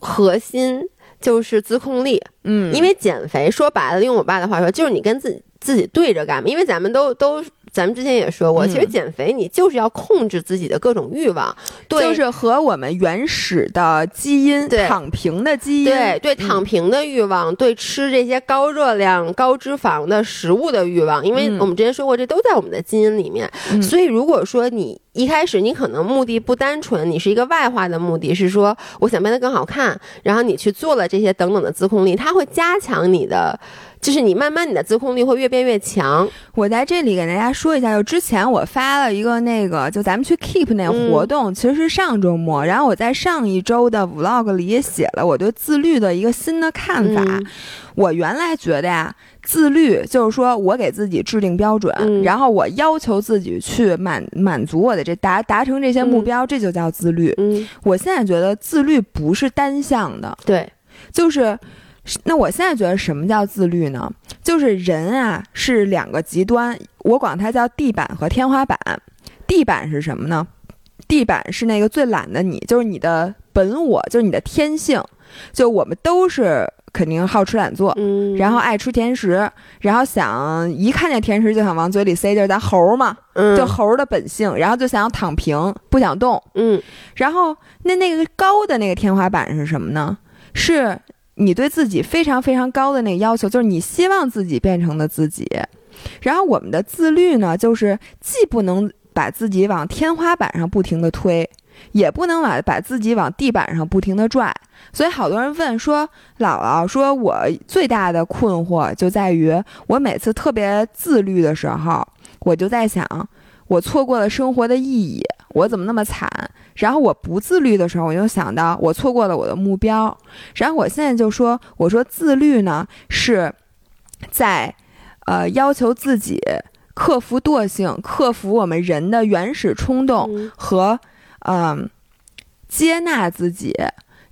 核心就是自控力，嗯，因为减肥说白了，用我爸的话说，就是你跟自己自己对着干嘛。因为咱们都都，咱们之前也说过，嗯其实减肥你就是要控制自己的各种欲望，对，就是和我们原始的基因对躺平的基因，对对，嗯躺平的欲望，对吃这些高热量、高脂肪的食物的欲望，因为嗯我们之前说过，这都在我们的基因里面。嗯所以，如果说你一开始你可能目的不单纯，你是一个外化的目的，是说我想变得更好看，然后你去做了这些等等的自控力，它会加强你的。就是你慢慢你的自控力会越变越强，我在这里给大家说一下，就之前我发了一个那个，就咱们去 Keep 那嗯活动，其实是上周末，然后我在上一周的 Vlog 里也写了我对自律的一个新的看法。嗯。我原来觉得呀，自律就是说我给自己制定标准，嗯。然后我要求自己去满满足我的这达达成这些目标，这就叫自律。嗯，我现在觉得自律不是单向的，对，就是，那我现在觉得什么叫自律呢？就是人啊是两个极端，我管它叫地板和天花板。地板是什么呢？地板是那个最懒的你，就是你的本我，就是你的天性。就我们都是肯定好吃懒做，嗯，然后爱吃甜食，然后想一看见甜食就想往嘴里塞，就是咱猴儿嘛，嗯就猴儿的本性，然后就想要躺平，不想动。嗯然后那那个高的那个天花板是什么呢？是你对自己非常非常高的那个要求，就是你希望自己变成的自己。然后我们的自律呢，就是既不能把自己往天花板上不停的推，也不能把把自己往地板上不停的拽。所以好多人问说，姥姥说我最大的困惑就在于，我每次特别自律的时候，我就在想，我错过了生活的意义，我怎么那么惨？然后我不自律的时候，我就想到我错过了我的目标。然后我现在就说，我说自律呢是在呃要求自己克服惰性，克服我们人的原始冲动嗯和嗯、接纳自己。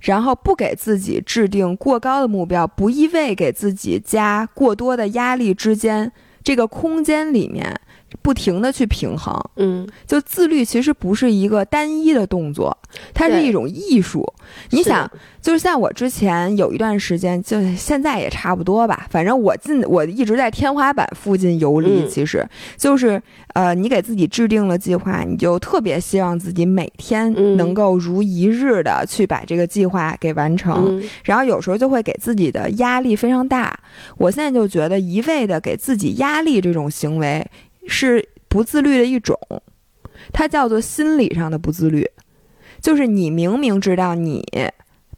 然后不给自己制定过高的目标，不一味给自己加过多的压力之间，这个空间里面不停的去平衡。嗯，就自律其实不是一个单一的动作，它是一种艺术。你想，就是像我之前有一段时间，就现在也差不多吧，反正我进我一直在天花板附近游离。嗯其实就是呃，你给自己制定了计划，你就特别希望自己每天嗯能够如一日的去把这个计划给完成。嗯然后有时候就会给自己的压力非常大。我现在就觉得一味的给自己压力这种行为是不自律的一种，它叫做心理上的不自律，就是你明明知道你。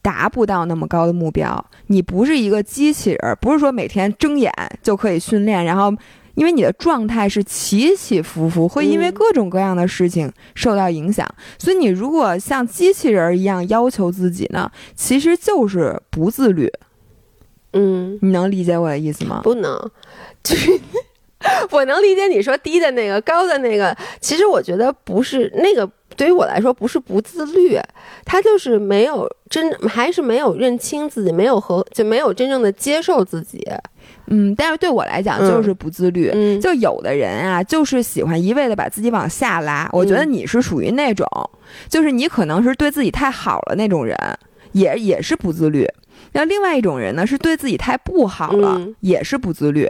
达不到那么高的目标，你不是一个机器人，不是说每天睁眼就可以训练，然后因为你的状态是起起伏伏，会因为嗯各种各样的事情受到影响，所以你如果像机器人一样要求自己呢，其实就是不自律。嗯，你能理解我的意思吗？不能，就是 我能理解你说低的那个，高的那个。其实我觉得不是那个，对于我来说不是不自律，他就是没有真，还是没有认清自己，没有和就没有真正的接受自己。嗯，但是对我来讲嗯就是不自律。嗯，就有的人啊，就是喜欢一味的把自己往下拉。我觉得嗯你是属于那种，就是你可能是对自己太好了那种人，也也是不自律。那另外一种人呢，是对自己太不好了，嗯也是不自律。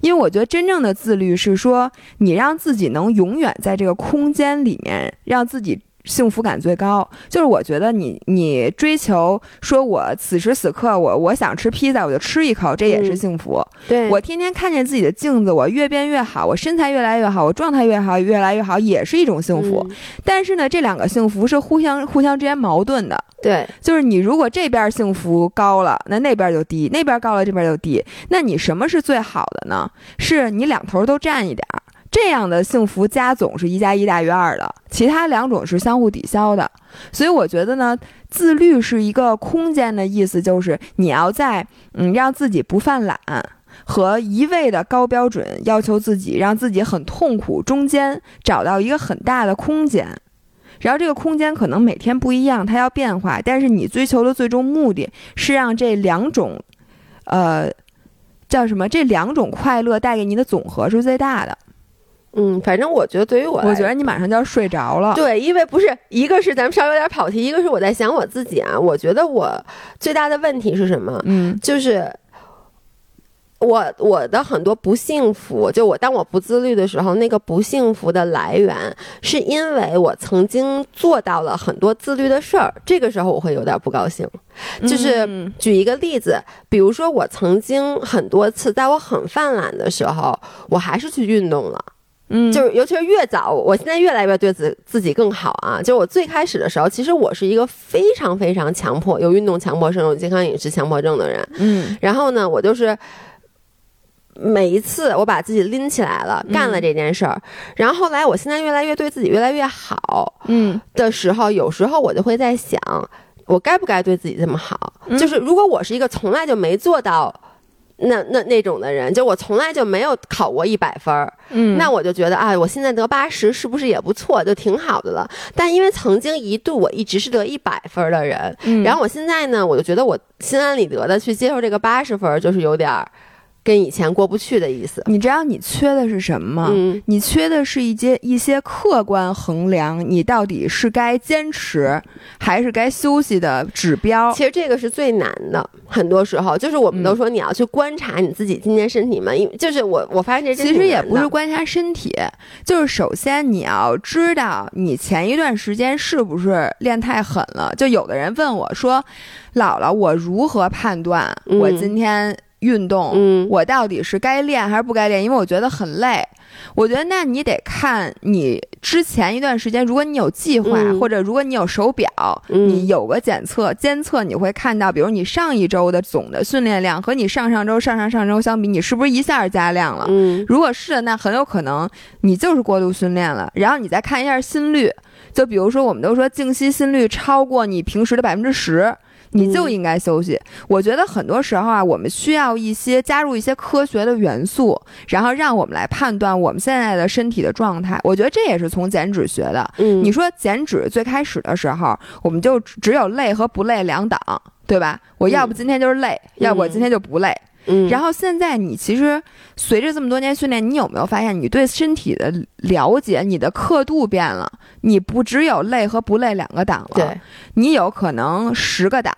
因为我觉得真正的自律是说，你让自己能永远在这个空间里面，让自己幸福感最高。就是我觉得你你追求说，我此时此刻我我想吃披萨，我就吃一口，这也是嗯幸福。对我天天看见自己的镜子，我越变越好，我身材越来越好，我状态越好，越来越好，也是一种幸福。嗯但是呢，这两个幸福是互相互相之间矛盾的。对，就是你如果这边幸福高了，那那边就低；那边高了，这边就低。那你什么是最好的呢？是你两头都占一点儿，这样的幸福加总是一加一大于二的，其他两种是相互抵消的。所以我觉得呢，自律是一个空间的意思，就是你要在嗯让自己不犯懒。和一味的高标准要求自己，让自己很痛苦，中间找到一个很大的空间，然后这个空间可能每天不一样，它要变化，但是你追求的最终目的是让这两种，呃，叫什么？这两种快乐带给你的总和是最大的。嗯，反正我觉得对于我来，我觉得你马上就要睡着了。对，因为不是一个是咱们稍微有点跑题，一个是我在想我自己啊。我觉得我最大的问题是什么？嗯就是我我的很多不幸福，就我当我不自律的时候，那个不幸福的来源是因为我曾经做到了很多自律的事儿，这个时候我会有点不高兴。就是嗯举一个例子，比如说我曾经很多次在我很犯懒的时候，我还是去运动了。嗯，就是尤其是越早，我现在越来越对自自己更好啊。就我最开始的时候，其实我是一个非常非常强迫、有运动强迫症、有健康饮食强迫症的人。嗯然后呢，我就是每一次我把自己拎起来了，干了这件事儿，然后后来我现在越来越对自己越来越好嗯的时候，有时候我就会在想，我该不该对自己这么好？嗯就是如果我是一个从来就没做到。那那那种的人，就我从来就没有考过一百分儿，嗯，那我就觉得啊，我现在得八十是不是也不错，就挺好的了。但因为曾经一度我一直是得一百分儿的人，嗯。然后我现在呢，我就觉得我心安理得的去接受这个八十分儿，就是有点儿跟以前过不去的意思。你知道你缺的是什么吗？嗯你缺的是一些一些客观衡量你到底是该坚持还是该休息的指标。其实这个是最难的，很多时候就是我们嗯都说你要去观察你自己今天身体嘛，因为就是我我发现这其实也不是观察身体，就是首先你要知道你前一段时间是不是练太狠了。就有的人问我说：“姥姥，我如何判断嗯我今天运动，嗯我到底是该练还是不该练？因为我觉得很累。我觉得那你得看你之前一段时间，如果你有计划，嗯或者如果你有手表，嗯你有个检测监测，你会看到，比如你上一周的总的训练量和你上上周、上上上周相比，你是不是一下加量了？嗯如果是的，那很有可能你就是过度训练了。然后你再看一下心率，就比如说我们都说静息心率超过你平时的百分之十。你就应该休息。我觉得很多时候啊，我们需要一些加入一些科学的元素，然后让我们来判断我们现在的身体的状态。我觉得这也是从减脂学的。嗯，你说减脂最开始的时候，我们就只有累和不累两档，对吧？我要不今天就是累，要不我今天就不累。嗯，然后现在你其实随着这么多年训练，你有没有发现你对身体的了解，你的刻度变了？你不只有累和不累两个档了，对，你有可能十个档，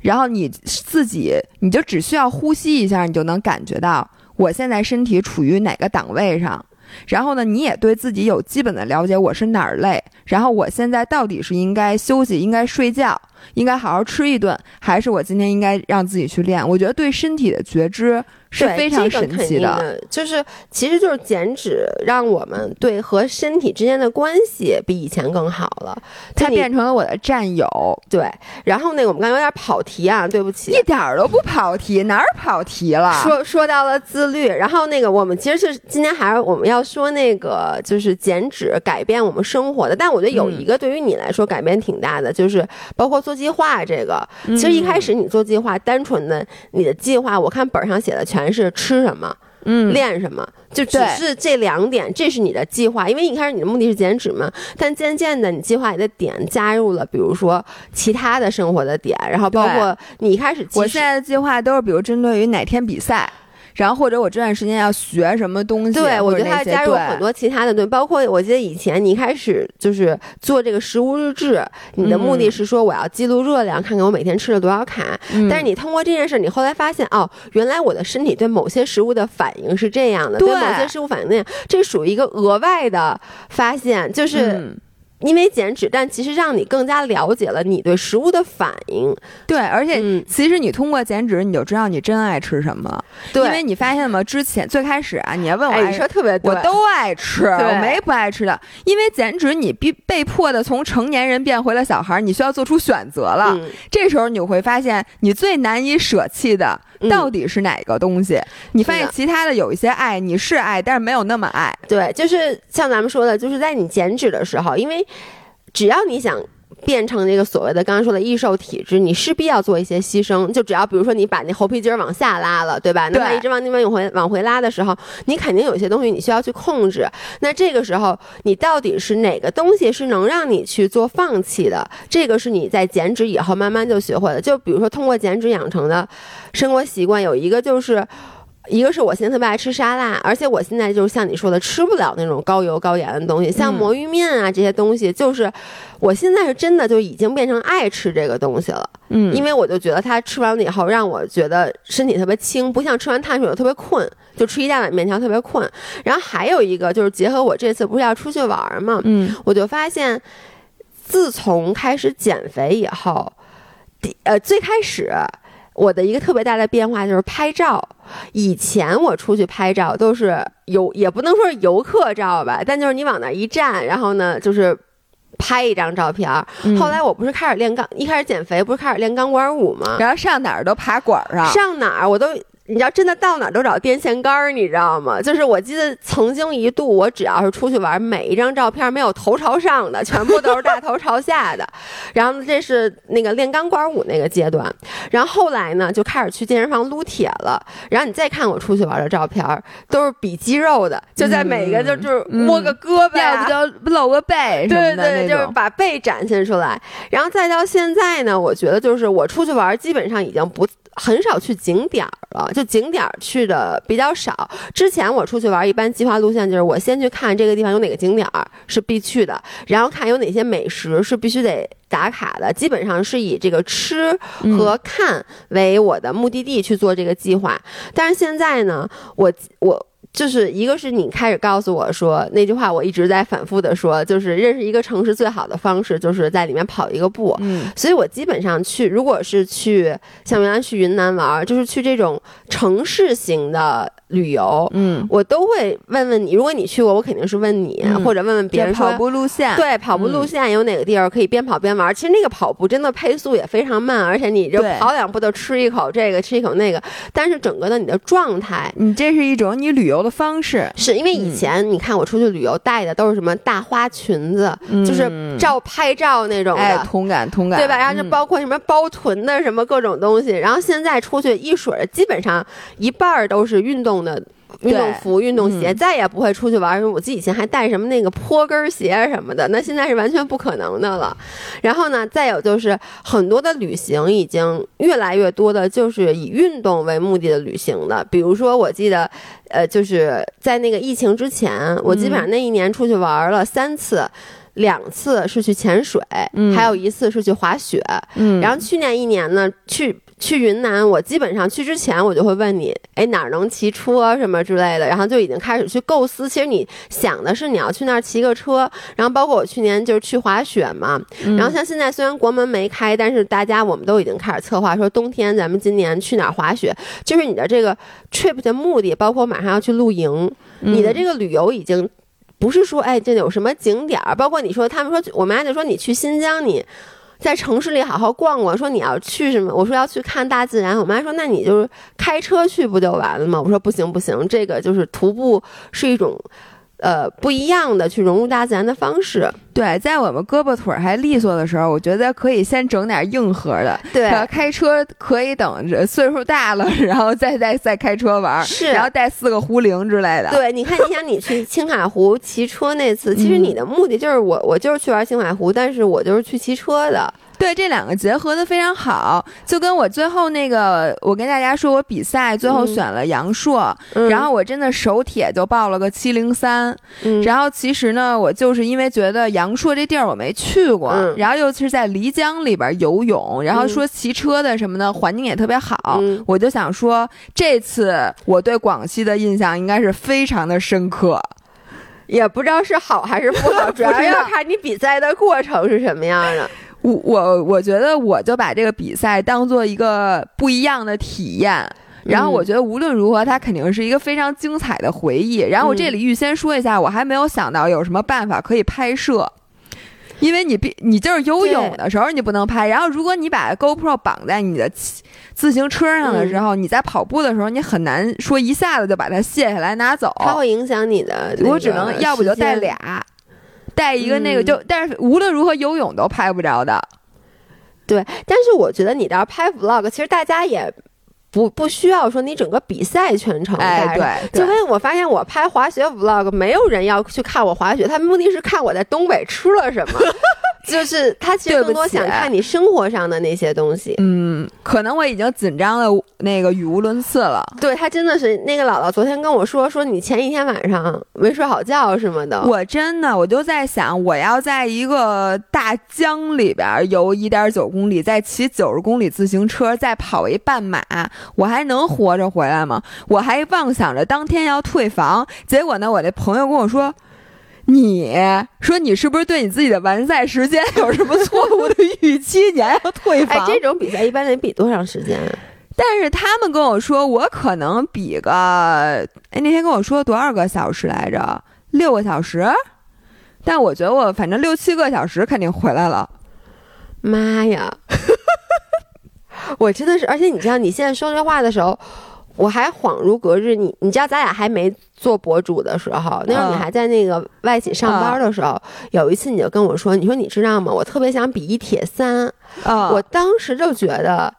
然后你自己你就只需要呼吸一下，你就能感觉到我现在身体处于哪个档位上。然后呢，你也对自己有基本的了解，我是哪儿累，然后我现在到底是应该休息，应该睡觉。应该好好吃一顿，还是我今天应该让自己去练？我觉得对身体的觉知是非常神奇的。就是其实就是减脂，让我们对和身体之间的关系比以前更好了。它变成了我的战友。对，然后那个我们刚有点跑题啊，对不起，一点儿都不跑题，哪儿跑题了？说说到了自律，然后那个我们其实是今天还是我们要说那个就是减脂改变我们生活的，但我觉得有一个对于你来说改变挺大的，就是包括做。计划这个，其实一开始你做计划，单纯的你的计划，我看本上写的全是吃什么，嗯，练什么，就只是这两点，这是你的计划。因为一开始你的目的是减脂嘛，但渐渐的你计划里的点加入了，比如说其他的生活的点，然后包括你一开始，我现在的计划都是比如针对于哪天比赛。然后或者我这段时间要学什么东西，对我觉得它加入很多其他的，对，包括我记得以前你一开始就是做这个食物日志，你的目的是说我要记录热量，看看我每天吃了多少卡。但是你通过这件事，你后来发现哦，原来我的身体对某些食物的反应是这样的，对某些食物反应那样，这属于一个额外的发现，就是。因为减脂，但其实让你更加了解了你对食物的反应。对，而且其实你通过减脂，你就知道你真爱吃什么了。对，因为你发现吗？之前最开始啊，你要问我，你说特别，我都爱吃，我没不爱吃的。因为减脂，你逼被迫的从成年人变回了小孩，你需要做出选择了。这时候你会发现，你最难以舍弃的到底是哪个东西？你发现其他的有一些爱你是爱，但是没有那么爱。对，就是像咱们说的，就是在你减脂的时候，因为。只要你想变成那个所谓的刚刚说的易瘦体质，你势必要做一些牺牲。就只要比如说你把那猴皮筋儿往下拉了，对吧？那一直往那边往回往回拉的时候，你肯定有些东西你需要去控制。那这个时候，你到底是哪个东西是能让你去做放弃的？这个是你在减脂以后慢慢就学会了。就比如说通过减脂养成的生活习惯，有一个就是。一个是我现在特别爱吃沙拉，而且我现在就是像你说的，吃不了那种高油高盐的东西，像魔芋面啊这些东西，就是我现在是真的就已经变成爱吃这个东西了。嗯，因为我就觉得它吃完了以后让我觉得身体特别轻，不像吃完碳水特别困，就吃一大碗面条特别困。然后还有一个就是结合我这次不是要出去玩嘛，嗯，我就发现自从开始减肥以后，第呃最开始。我的一个特别大的变化就是拍照，以前我出去拍照都是游，也不能说是游客照吧，但就是你往那一站，然后呢就是拍一张照片。后来我不是开始练钢，一开始减肥不是开始练钢管舞吗？然后上哪儿都爬管上，上哪儿我都。你知道真的到哪都找电线杆儿，你知道吗？就是我记得曾经一度，我只要是出去玩，每一张照片没有头朝上的，全部都是大头朝下的。然后这是那个练钢管舞那个阶段。然后后来呢，就开始去健身房撸铁了。然后你再看我出去玩的照片，都是比肌肉的，就在每个就就是摸个胳膊，要不就露个背，对对，就是把背展现出来。然后再到现在呢，我觉得就是我出去玩，基本上已经不。很少去景点儿了，就景点儿去的比较少。之前我出去玩，一般计划路线就是我先去看这个地方有哪个景点儿是必去的，然后看有哪些美食是必须得打卡的。基本上是以这个吃和看为我的目的地去做这个计划。但是现在呢，我我。就是一个是你开始告诉我说那句话，我一直在反复的说，就是认识一个城市最好的方式就是在里面跑一个步。嗯，所以我基本上去，如果是去像原来去云南玩，就是去这种城市型的。旅游，嗯，我都会问问你。如果你去过，我肯定是问你，或者问问别人跑步路线。对，跑步路线有哪个地儿可以边跑边玩？其实那个跑步真的配速也非常慢，而且你就跑两步就吃一口这个，吃一口那个。但是整个的你的状态，你这是一种你旅游的方式。是因为以前你看我出去旅游带的都是什么大花裙子，就是照拍照那种的，同感同感，对吧？然后就包括什么包臀的什么各种东西。然后现在出去一水儿，基本上一半儿都是运动。的运动服、运动鞋，嗯再也不会出去玩儿。我记得以前还带什么那个坡跟儿鞋什么的，那现在是完全不可能的了。然后呢，再有就是很多的旅行已经越来越多的就是以运动为目的的旅行的，比如说我记得，呃，就是在那个疫情之前，我基本上那一年出去玩儿了三次。两次是去潜水，嗯还有一次是去滑雪。嗯然后去年一年呢，去去云南，我基本上去之前我就会问你，哎哪儿能骑车什么之类的，然后就已经开始去构思。其实你想的是你要去那儿骑个车，然后包括我去年就是去滑雪嘛，嗯然后像现在虽然国门没开，但是大家我们都已经开始策划说冬天咱们今年去哪儿滑雪，就是你的这个 trip 的目的，包括马上要去露营，你的这个旅游已经。不是说，哎，这有什么景点儿？包括你说，他们说，我妈就说你去新疆，你在城市里好好逛逛。说你要去什么？我说要去看大自然。我妈说，那你就是开车去不就完了吗？我说不行不行，这个就是徒步是一种，呃，不一样的去融入大自然的方式。对，在我们胳膊腿儿还利索的时候，我觉得可以先整点硬核的。对开车可以等着岁数大了，然后再再再开车玩儿，是然后带四个壶铃之类的。对，你看，你想你去青海湖骑车那次，其实你的目的就是我，我就是去玩青海湖，但是我就是去骑车的。对，这两个结合的非常好，就跟我最后那个，我跟大家说，我比赛最后嗯。选了阳朔，嗯。然后我真的手铁就报了个七零三，嗯。然后其实呢，我就是因为觉得阳朔这地儿我没去过，嗯。然后又是在漓江里边游泳，然后说骑车的什么的环境也特别好，嗯。我就想说这次我对广西的印象应该是非常的深刻。也不知道是好还是不好，主要要看你比赛的过程是什么样的。我我我觉得我就把这个比赛当做一个不一样的体验。然后我觉得无论如何，它肯定是一个非常精彩的回忆。然后我这里预先说一下，我还没有想到有什么办法可以拍摄，因为你必你就是游泳的时候你不能拍。然后如果你把 GoPro 绑在你的骑自行车上的时候，你在跑步的时候，你很难说一下子就把它卸下来拿走。它会影响你的。我只能要不就带俩，带一个那个就，但是无论如何游泳都拍不着的。对，但是我觉得你到时候拍 vlog，其实大家也不不需要说你整个比赛全程哎，带着。对，就对跟我发现我拍滑雪 vlog，没有人要去看我滑雪，他们目的是看我在东北吃了什么，就是他其实更多想看你生活上的那些东西。嗯，可能我已经紧张的那个语无伦次了。对他真的是那个姥姥昨天跟我说，说你前一天晚上没睡好觉什么的。我真的，我就在想，我要在一个大江里边游一点九公里，再骑九十公里自行车，再跑一半马，我还能活着回来吗？我还妄想着当天要退房，结果呢，我那朋友跟我说。你说你是不是对你自己的完赛时间有什么错误的预期？你还要退哎房？，这种比赛一般得比多长时间啊？但是他们跟我说，我可能比个，哎，那天跟我说多少个小时来着？六个小时。但我觉得我反正六七个小时肯定回来了。妈呀！我真的是，而且你知道，你现在说这话的时候，我还恍如隔日。你你知道，咱俩还没做博主的时候，那时候你嗯还在那个外企上班的时候，有一次你就跟我说，你说你知道吗？我特别想比一铁三。啊我当时就觉得，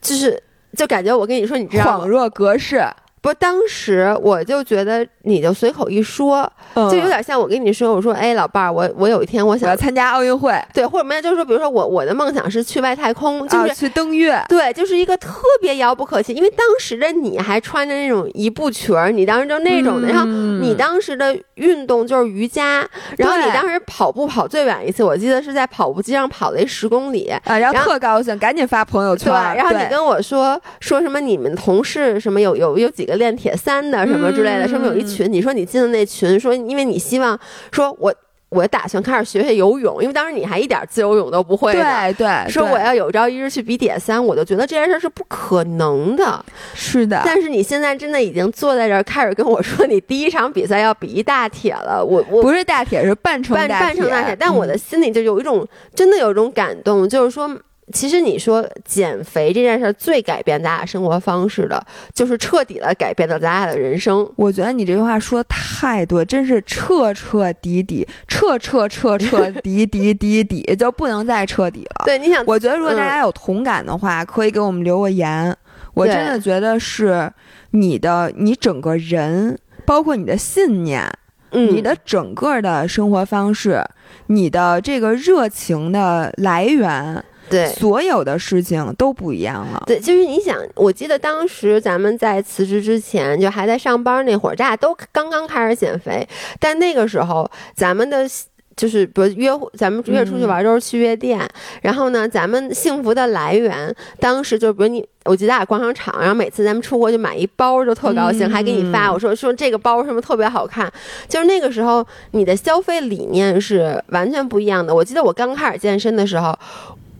就是就感觉我跟你说，你知道吗？恍若隔世，不，当时我就觉得你就随口一说，就就有点像我跟你说，我说，哎，老伴儿，我我有一天我想我要参加奥运会，对，或者没有，就是说，比如说我我的梦想是去外太空，就是、啊、去登月。对，就是一个特别遥不可及。因为当时的你还穿着那种一步裙儿，你当时就那种的，然后嗯你当时的运动就是瑜伽，然后你当时跑步跑最远一次，我记得是在跑步机上跑了一十公里。啊，然后特高兴，赶紧发朋友对，圈。然后你跟我说说什么？你们同事什么有有有几个练铁三的什么之类的？嗯上面有一群，你说你进了那群，说因为你希望说我我打算开始学学游泳，因为当时你还一点自由泳都不会。对对，对说我要有朝一日去比铁三，我就觉得这件事是不可能的。是的，但是你现在真的已经坐在这儿，开始跟我说你第一场比赛要比一大铁了，我我不是大铁，是半程半程大铁，但我的嗯心里就有一种真的有一种感动，就是说。其实你说减肥这件事儿最改变咱俩生活方式的，就是彻底的改变了咱俩的人生。我觉得你这句话说的太对，真是彻彻底底、彻彻彻彻底底底底，就不能再彻底了。对，你想，我觉得如果大家有同感的话，可以给我们留个言。我真的觉得是你的，你整个人，包括你的信念，你的整个的生活方式，你的这个热情的来源，对。所有的事情都不一样了。对，就是你想，我记得当时咱们在辞职之前，就还在上班那会儿，大家都刚刚开始减肥，但那个时候咱们的。就是比如约会，咱们约出去玩都是去夜店，然后呢，咱们幸福的来源，当时就比如你，我记得咱俩逛商场，然后每次咱们出国就买一包就特高兴，还给你发，我说说这个包什么特别好看，就是那个时候你的消费理念是完全不一样的。我记得我刚开始健身的时候。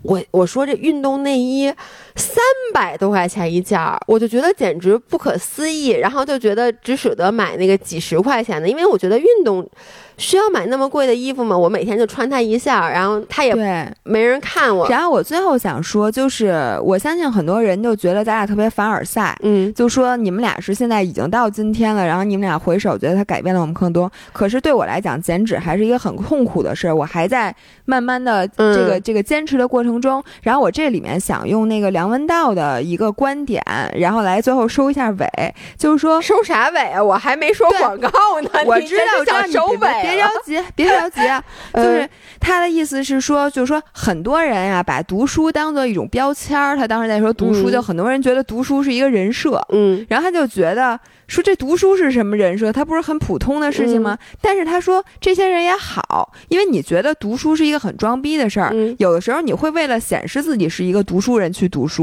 我我说这运动内衣三百多块钱一件儿，我就觉得简直不可思议，然后就觉得只舍得买那个几十块钱的，因为我觉得运动需要买那么贵的衣服吗？我每天就穿它一下，然后它也对，没人看我。然后我最后想说，就是我相信很多人就觉得咱俩特别凡尔赛，嗯，就说你们俩是现在已经到今天了，然后你们俩回首觉得它改变了我们更多。可是对我来讲，减脂还是一个很痛苦的事儿，我还在慢慢的这个、嗯这个坚持的过程中。然后我这里面想用那个梁文道的一个观点，然后来最后收一下尾，就是说。收啥尾啊？我还没说广告呢，我知道，我知道这是想收尾你别别着急，别着急啊。就嗯是他的意思是说，就是说很多人呀、把读书当做一种标签儿。他当时在说读书，嗯就很多人觉得读书是一个人设，嗯然后他就觉得说这读书是什么人设？他不是很普通的事情吗？嗯但是他说这些人也好，因为你觉得读书是一个很装逼的事儿，嗯有的时候你会为了显示自己是一个读书人去读书。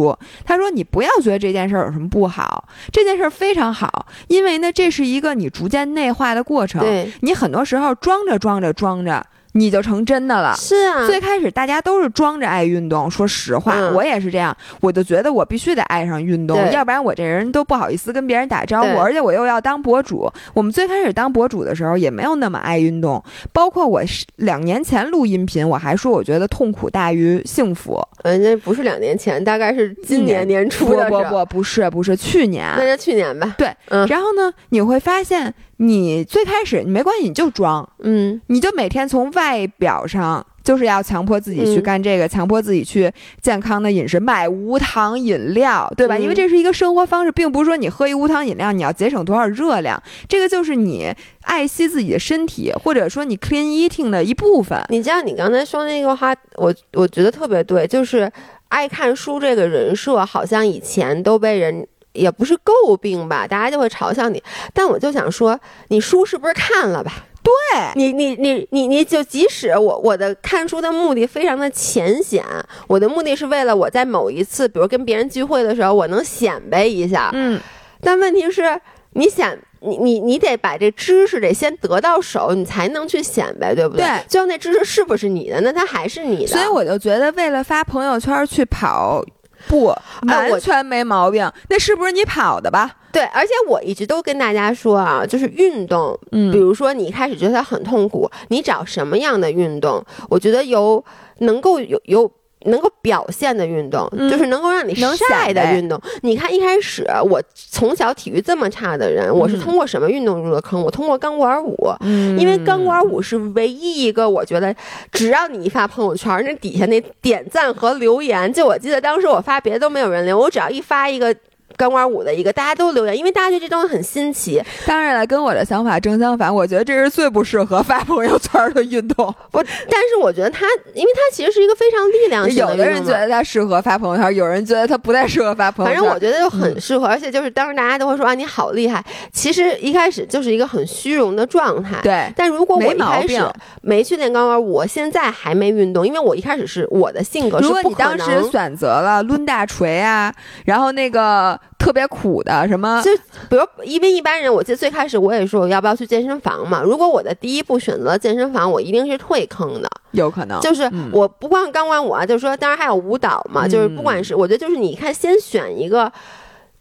他说你不要觉得这件事儿有什么不好，这件事儿非常好，因为呢这是一个你逐渐内化的过程。你很多时候装着装着装着，你就成真的了。是啊，最开始大家都是装着爱运动，说实话，嗯我也是这样，我就觉得我必须得爱上运动，要不然我这人都不好意思跟别人打招呼，而且我又要当博主。我们最开始当博主的时候也没有那么爱运动，包括我是两年前录音频，我还说我觉得痛苦大于幸福。嗯，那不是两年前，大概是今年年初不不不，不是不是去年。那就去年吧。对，嗯然后呢，你会发现，你最开始你没关系，你就装，嗯。你就每天从外表上就是要强迫自己去嗯。干这个，强迫自己去健康的饮食，买无糖饮料，对吧？嗯。因为这是一个生活方式，并不是说你喝一无糖饮料你要节省多少热量，这个就是你爱惜自己的身体，或者说你 clean eating 的一部分。你知道你刚才说那个话，我我觉得特别对，就是爱看书这个人设，好像以前都被人也不是诟病吧，大家就会嘲笑你。但我就想说，你书是不是看了吧？对，你你你你你就即使我我的看书的目的非常的浅显，我的目的是为了我在某一次，比如跟别人聚会的时候，我能显摆一下。嗯，但问题是，你显你你你得把这知识得先得到手，你才能去显摆，对不对？对最后那知识是不是你的？那它还是你的。所以我就觉得，为了发朋友圈去跑步，我完全没毛病。那是不是你跑的吧？对，而且我一直都跟大家说啊，就是运动，嗯比如说你一开始觉得它很痛苦，你找什么样的运动？我觉得有能够有有。能够表现的运动，嗯就是能够让你能晒的运动。你看，一开始我从小体育这么差的人，我是嗯通过什么运动入的坑？我通过钢管舞。嗯因为钢管舞是唯一一个，我觉得只要你一发朋友圈，那底下那点赞和留言，就我记得当时我发别的都没有人留，我只要一发一个。钢管舞的一个，大家都留言，因为大家觉得这东西很新奇。当然了，跟我的想法正相反。我觉得这是最不适合发朋友圈的运动。我，但是我觉得它，因为它其实是一个非常力量型有的运动嘛人觉得它适合发朋友圈，有人觉得它不太适合发朋友圈。反正我觉得就很适合，而且就是当时大家都会说啊你好厉害，其实一开始就是一个很虚荣的状态。对，但如果我一开始没去练钢管舞，我现在还没运动，因为我一开始是我的性格是如果你当时。选择了抡大锤啊，然后那个特别苦的什么，就比如，因为一般人，我记得最开始我也说我要不要去健身房嘛。如果我的第一步选择健身房，我一定是退坑的。有可能就是嗯我不光钢管舞啊，就是说，当然还有舞蹈嘛。就是不管是，我觉得就是你看，先选一个。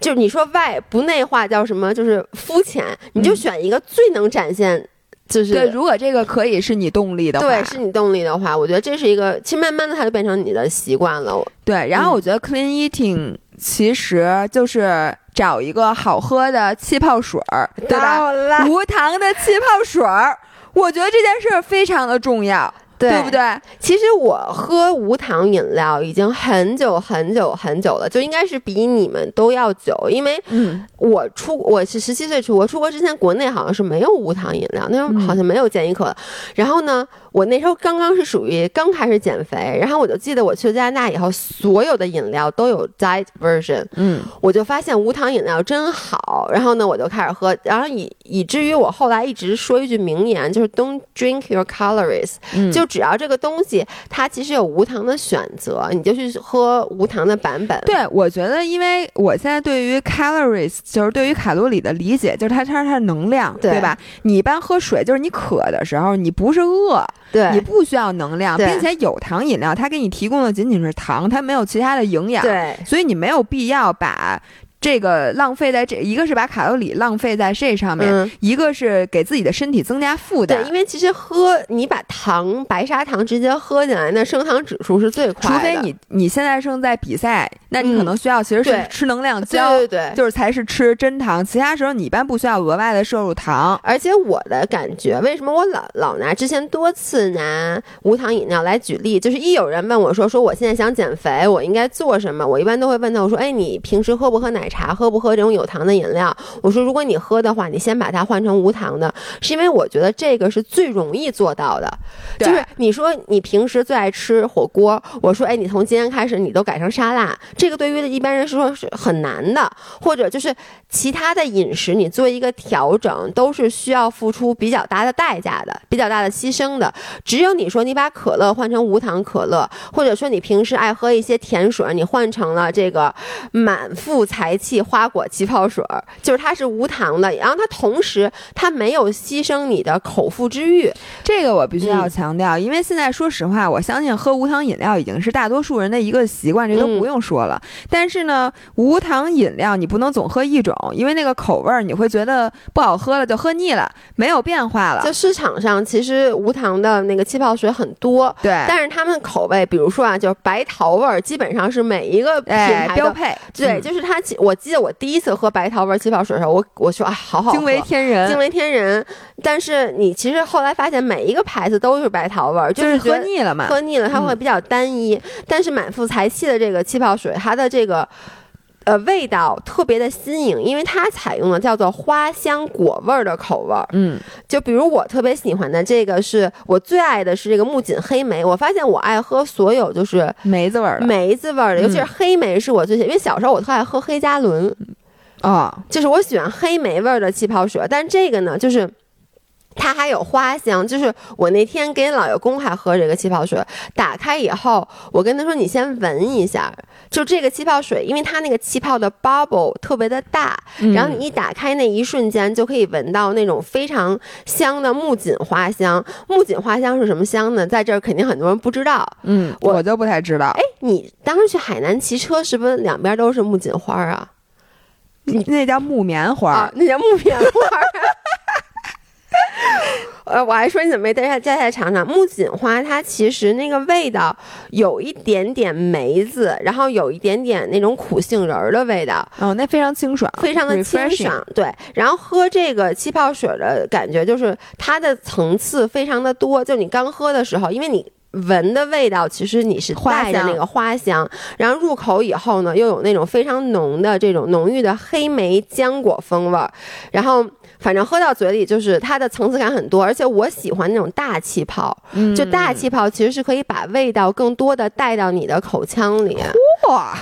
就是你说外不内化叫什么？就是肤浅，你就选一个最能展现，就是对，如果这个可以是你动力的话，对是你动力的话，我觉得这是一个，其实慢慢的它就变成你的习惯了。对，然后嗯我觉得 clean eating 其实就是找一个好喝的气泡水儿，对吧？无糖的气泡水儿，我觉得这件事儿非常的重要。对不对？其实我喝无糖饮料已经很久很久很久了，就应该是比你们都要久，因为嗯，我出我是十七岁出国，出国之前国内好像是没有无糖饮料，那时候好像没有健怡可乐。然后呢，我那时候刚刚是属于刚开始减肥，然后我就记得我去加拿大以后，所有的饮料都有 diet version，嗯，我就发现无糖饮料真好。然后呢，我就开始喝，然后以以至于我后来一直说一句名言，就是 Don't drink your calories，、嗯就只要这个东西它其实有无糖的选择，你就去喝无糖的版本。对，我觉得，因为我现在对于 calories，就是对于卡路里的理解，就是它它它是能量，对对吧？你一般喝水，就是你渴的时候，你不是饿，对。你不需要能量，并且有糖饮料，它给你提供的仅仅是糖，它没有其他的营养，对。所以你没有必要把这个浪费在这，一个是把卡路里浪费在这上面，嗯一个是给自己的身体增加负担对，。因为其实喝你把糖白砂糖直接喝进来，那升糖指数是最快的。除非你你现在正在比赛，那你可嗯能需要其实是吃能量对胶，对对。就是才是吃真糖，其他时候你一般不需要额外的摄入糖。而且我的感觉，为什么我老老拿之前多次拿无糖饮料来举例，就是一有人问我说说我现在想减肥，我应该做什么？我一般都会问他，我说，哎，你平时喝不喝奶茶？喝不喝这种有糖的饮料？我说，如果你喝的话，你先把它换成无糖的，是因为我觉得这个是最容易做到的。就是你说你平时最爱吃火锅，我说，哎，你从今天开始你都改成沙拉，这个对于一般人是说是很难的，或者就是其他的饮食你做一个调整，都是需要付出比较大的代价的，比较大的牺牲的。只有你说你把可乐换成无糖可乐，或者说你平时爱喝一些甜水，你换成了这个满腹才气花果气泡水，就是它是无糖的，然后它同时它没有牺牲你的口腹之欲。这个我必须要嗯强调，因为现在说实话，我相信喝无糖饮料已经是大多数人的一个习惯，这都嗯不用说了。但是呢，无糖饮料你不能总喝一种，因为那个口味儿你会觉得不好喝了，就喝腻了，没有变化了在。市场上，其实无糖的那个气泡水很多，对，但是他们口味，比如说啊，就是白桃味儿，基本上是每一个品哎，牌的。标配，对，嗯就是它其。我记得我第一次喝白桃味儿气泡水的时候，我我说啊，好好喝，惊为天人，惊为天人。但是你其实后来发现，每一个牌子都是白桃味儿，就是喝腻了嘛。喝腻了，它会嗯比较单一。但是满腹才气的这个气泡水，它的这个。呃，味道特别的新颖，因为它采用了叫做花香果味儿的口味儿。嗯，就比如我特别喜欢的这个，是我最爱的是这个木槿黑莓。我发现我爱喝所有就是梅子味儿的梅子味儿的，尤其是嗯黑莓是我最喜欢，因为小时候我特爱喝黑加仑，哦，就是我喜欢黑莓味儿的气泡水。但这个呢，就是。它还有花香，就是我那天给老爷公还喝这个气泡水，打开以后，我跟他说：“你先闻一下，就这个气泡水，因为它那个气泡的 bubble 特别的大，嗯然后你一打开那一瞬间，就可以闻到那种非常香的木槿花香。木槿花香是什么香呢？在这儿肯定很多人不知道。嗯，我我就不太知道哎，，你当时去海南骑车，是不是两边都是木槿花啊？那叫木棉花啊，那叫木棉花。呃，我还说你怎么没带下摘下来尝尝？木槿花它其实那个味道有一点点梅子，然后有一点点那种苦杏仁儿的味道，哦，那非常清爽，非常的清爽。对，然后喝这个气泡水的感觉就是它的层次非常的多，就你刚喝的时候，因为你。闻的味道其实你是带着那个花香，然后入口以后呢，又有那种非常浓的这种浓郁的黑莓浆果风味儿，然后反正喝到嘴里就是它的层次感很多，而且我喜欢那种大气泡，嗯就大气泡其实是可以把味道更多的带到你的口腔里。哇，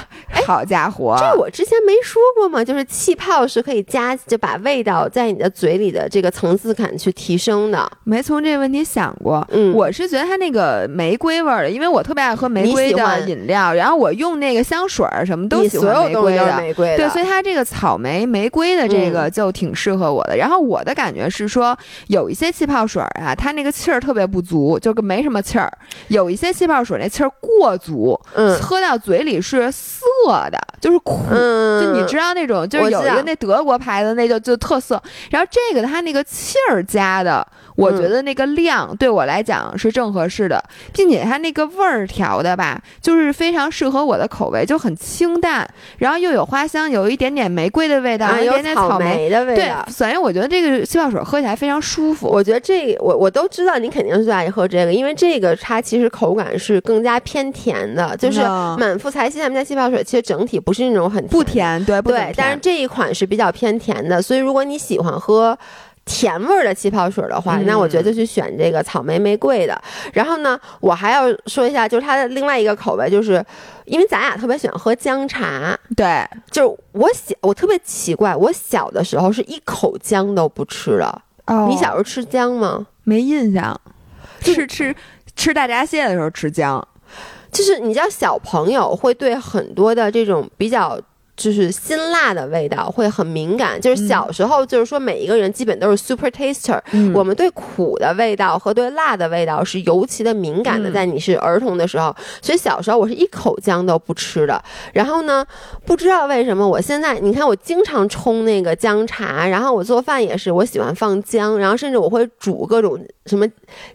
好家伙，这我之前没说过吗？就是气泡是可以加，就把味道在你的嘴里的这个层次感去提升的。没从这个问题想过。嗯，我是觉得它那个玫瑰味儿的，因为我特别爱喝玫瑰的饮料，然后我用那个香水儿什么都喜欢玫瑰的。玫瑰的，对，所以它这个草莓玫瑰的这个就挺适合我的。然后我的感觉是说，有一些气泡水儿啊，它那个气儿特别不足，就跟没什么气儿；有一些气泡水那气儿过足，嗯喝到嘴里是涩的，就是苦。嗯，就你知道那种，就是有一个那德国牌子，那就就特色。然后这个它那个气儿加的，我觉得那个量对我来讲是正合适的，并且它那个味儿调的吧，就是非常适合我的口味，就很清淡，然后又有花香，有一点点玫瑰的味道，啊，一有点点草莓的味道对道。，所以我觉得这个气泡水喝起来非常舒服。我觉得这我我都知道你肯定是最爱喝这个，因为这个它其实口感是更加偏甜的，就是嗯满腹财气他们家气泡水其实整体不是那种很不甜对，不对，但是这一款是比较偏甜的，所以如果你喜欢喝。甜味儿的气泡水的话，嗯那我觉得就去选这个草莓玫瑰的。然后呢，我还要说一下，就是它的另外一个口味，就是因为咱俩特别喜欢喝姜茶，对，就是我小我特别奇怪，我小的时候是一口姜都不吃的。哦你小时候吃姜吗？没印象，就是吃吃吃大闸蟹的时候吃姜，就是你知道，小朋友会对很多的这种比较。就是辛辣的味道会很敏感，就是小时候，就是说每一个人基本都是 super taster，、嗯我们对苦的味道和对辣的味道是尤其的敏感的，嗯在你是儿童的时候，所以小时候我是一口姜都不吃的。然后呢，不知道为什么我现在，你看我经常冲那个姜茶，然后我做饭也是，我喜欢放姜，然后甚至我会煮各种什么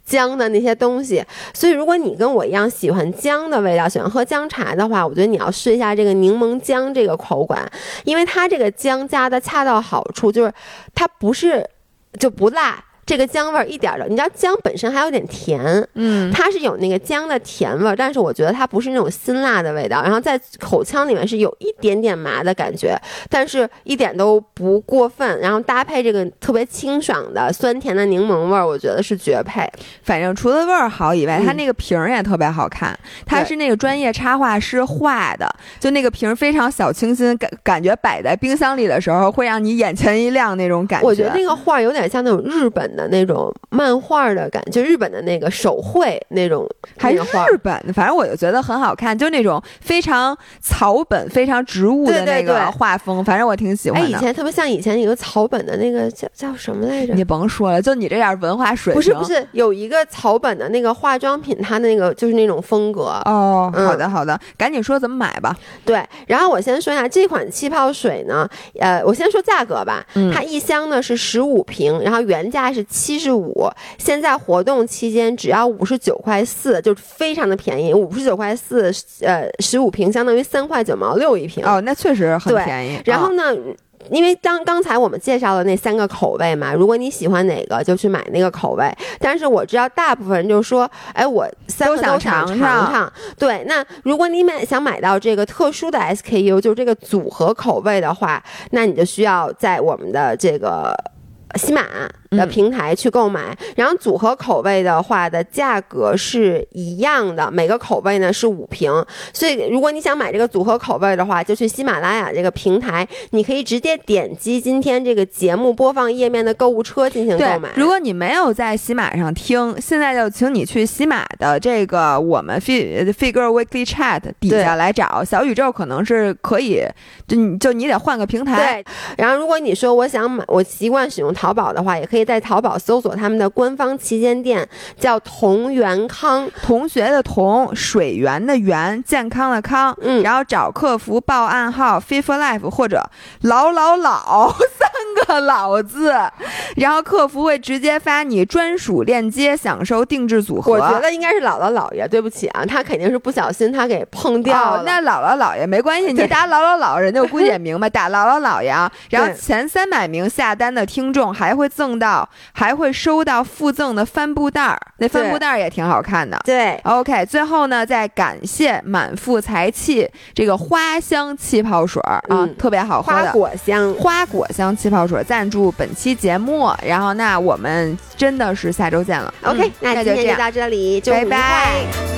姜的那些东西。所以如果你跟我一样喜欢姜的味道，喜欢喝姜茶的话，我觉得你要试一下这个柠檬姜这个口感，因为它这个姜加的恰到好处，就是它不是就不辣。这个姜味儿一点儿的，你知道姜本身还有点甜，嗯，它是有那个姜的甜味儿，但是我觉得它不是那种辛辣的味道，然后在口腔里面是有一点点麻的感觉，但是一点都不过分，然后搭配这个特别清爽的酸甜的柠檬味儿，我觉得是绝配。反正除了味儿好以外，嗯它那个瓶儿也特别好看，它是那个专业插画师画的，就那个瓶儿非常小清新，感感觉摆在冰箱里的时候会让你眼前一亮那种感觉。我觉得那个画儿有点像那种日本的那种漫画的感觉，就日本的那个手绘那种还是日本的，反正我就觉得很好看，就那种非常草本、非常植物的那个对画风，反正我挺喜哎，欢的。以前特别像以前有个草本的那个叫叫什么来着？你甭说了，就你这点文化水平，不是不是，有一个草本的那个化妆品，它的那个就是那种风格。哦，嗯好的好的，赶紧说怎么买吧。对，然后我先说一下这款气泡水呢，呃，我先说价格吧，嗯它一箱呢是十五瓶，然后原价是七十五，现在活动期间只要五十九块四，就是非常的便宜，五十九块四，呃，十五瓶相当于三块九毛六一瓶。哦，那确实很便宜。然后哦呢？因为刚刚才我们介绍的那三个口味嘛，如果你喜欢哪个就去买那个口味。但是我知道大部分人就说，哎，我三个都想尝尝对，那如果你买想买到这个特殊的 SKU，就是这个组合口味的话，那你就需要在我们的这个。喜马的嗯平台去购买，然后组合口味的话的价格是一样的，每个口味呢是五瓶，所以如果你想买这个组合口味的话，就去喜马拉雅这个平台，你可以直接点击今天这个节目播放页面的购物车进行购买。，如果你没有在喜马上听，现在就请你去喜马的这个我们 Fi Figure Weekly Chat 底下来找小宇宙，可能是可以，就你就你得换个平台。对，然后如果你说我想买，我习惯使用淘宝的话，也可以在淘宝搜索他们的官方旗舰店，叫同源康。同学的同，水源的源，健康的康，嗯然后找客服报暗号 “fit for life” 或者“老老老” 三个老字，然后客服会直接发你专属链接，享受定制组合。我觉得应该是姥姥姥爷，对不起啊，他肯定是不小心他给碰掉了。哦，那姥姥姥爷没关系，你对打姥姥姥，人家估计也明白，打姥姥姥爷啊。然后对前三百名下单的听众还会赠到，还会收到附赠的帆布袋儿，那帆布袋儿也挺好看的。对 OK，最后呢，再感谢满腹才气这个花香气泡水儿啊，嗯特别好喝的花。果香。花果香气泡水赞助本期节目，然后那我们真的是下周见了。OK，嗯那今天就到这里，拜拜快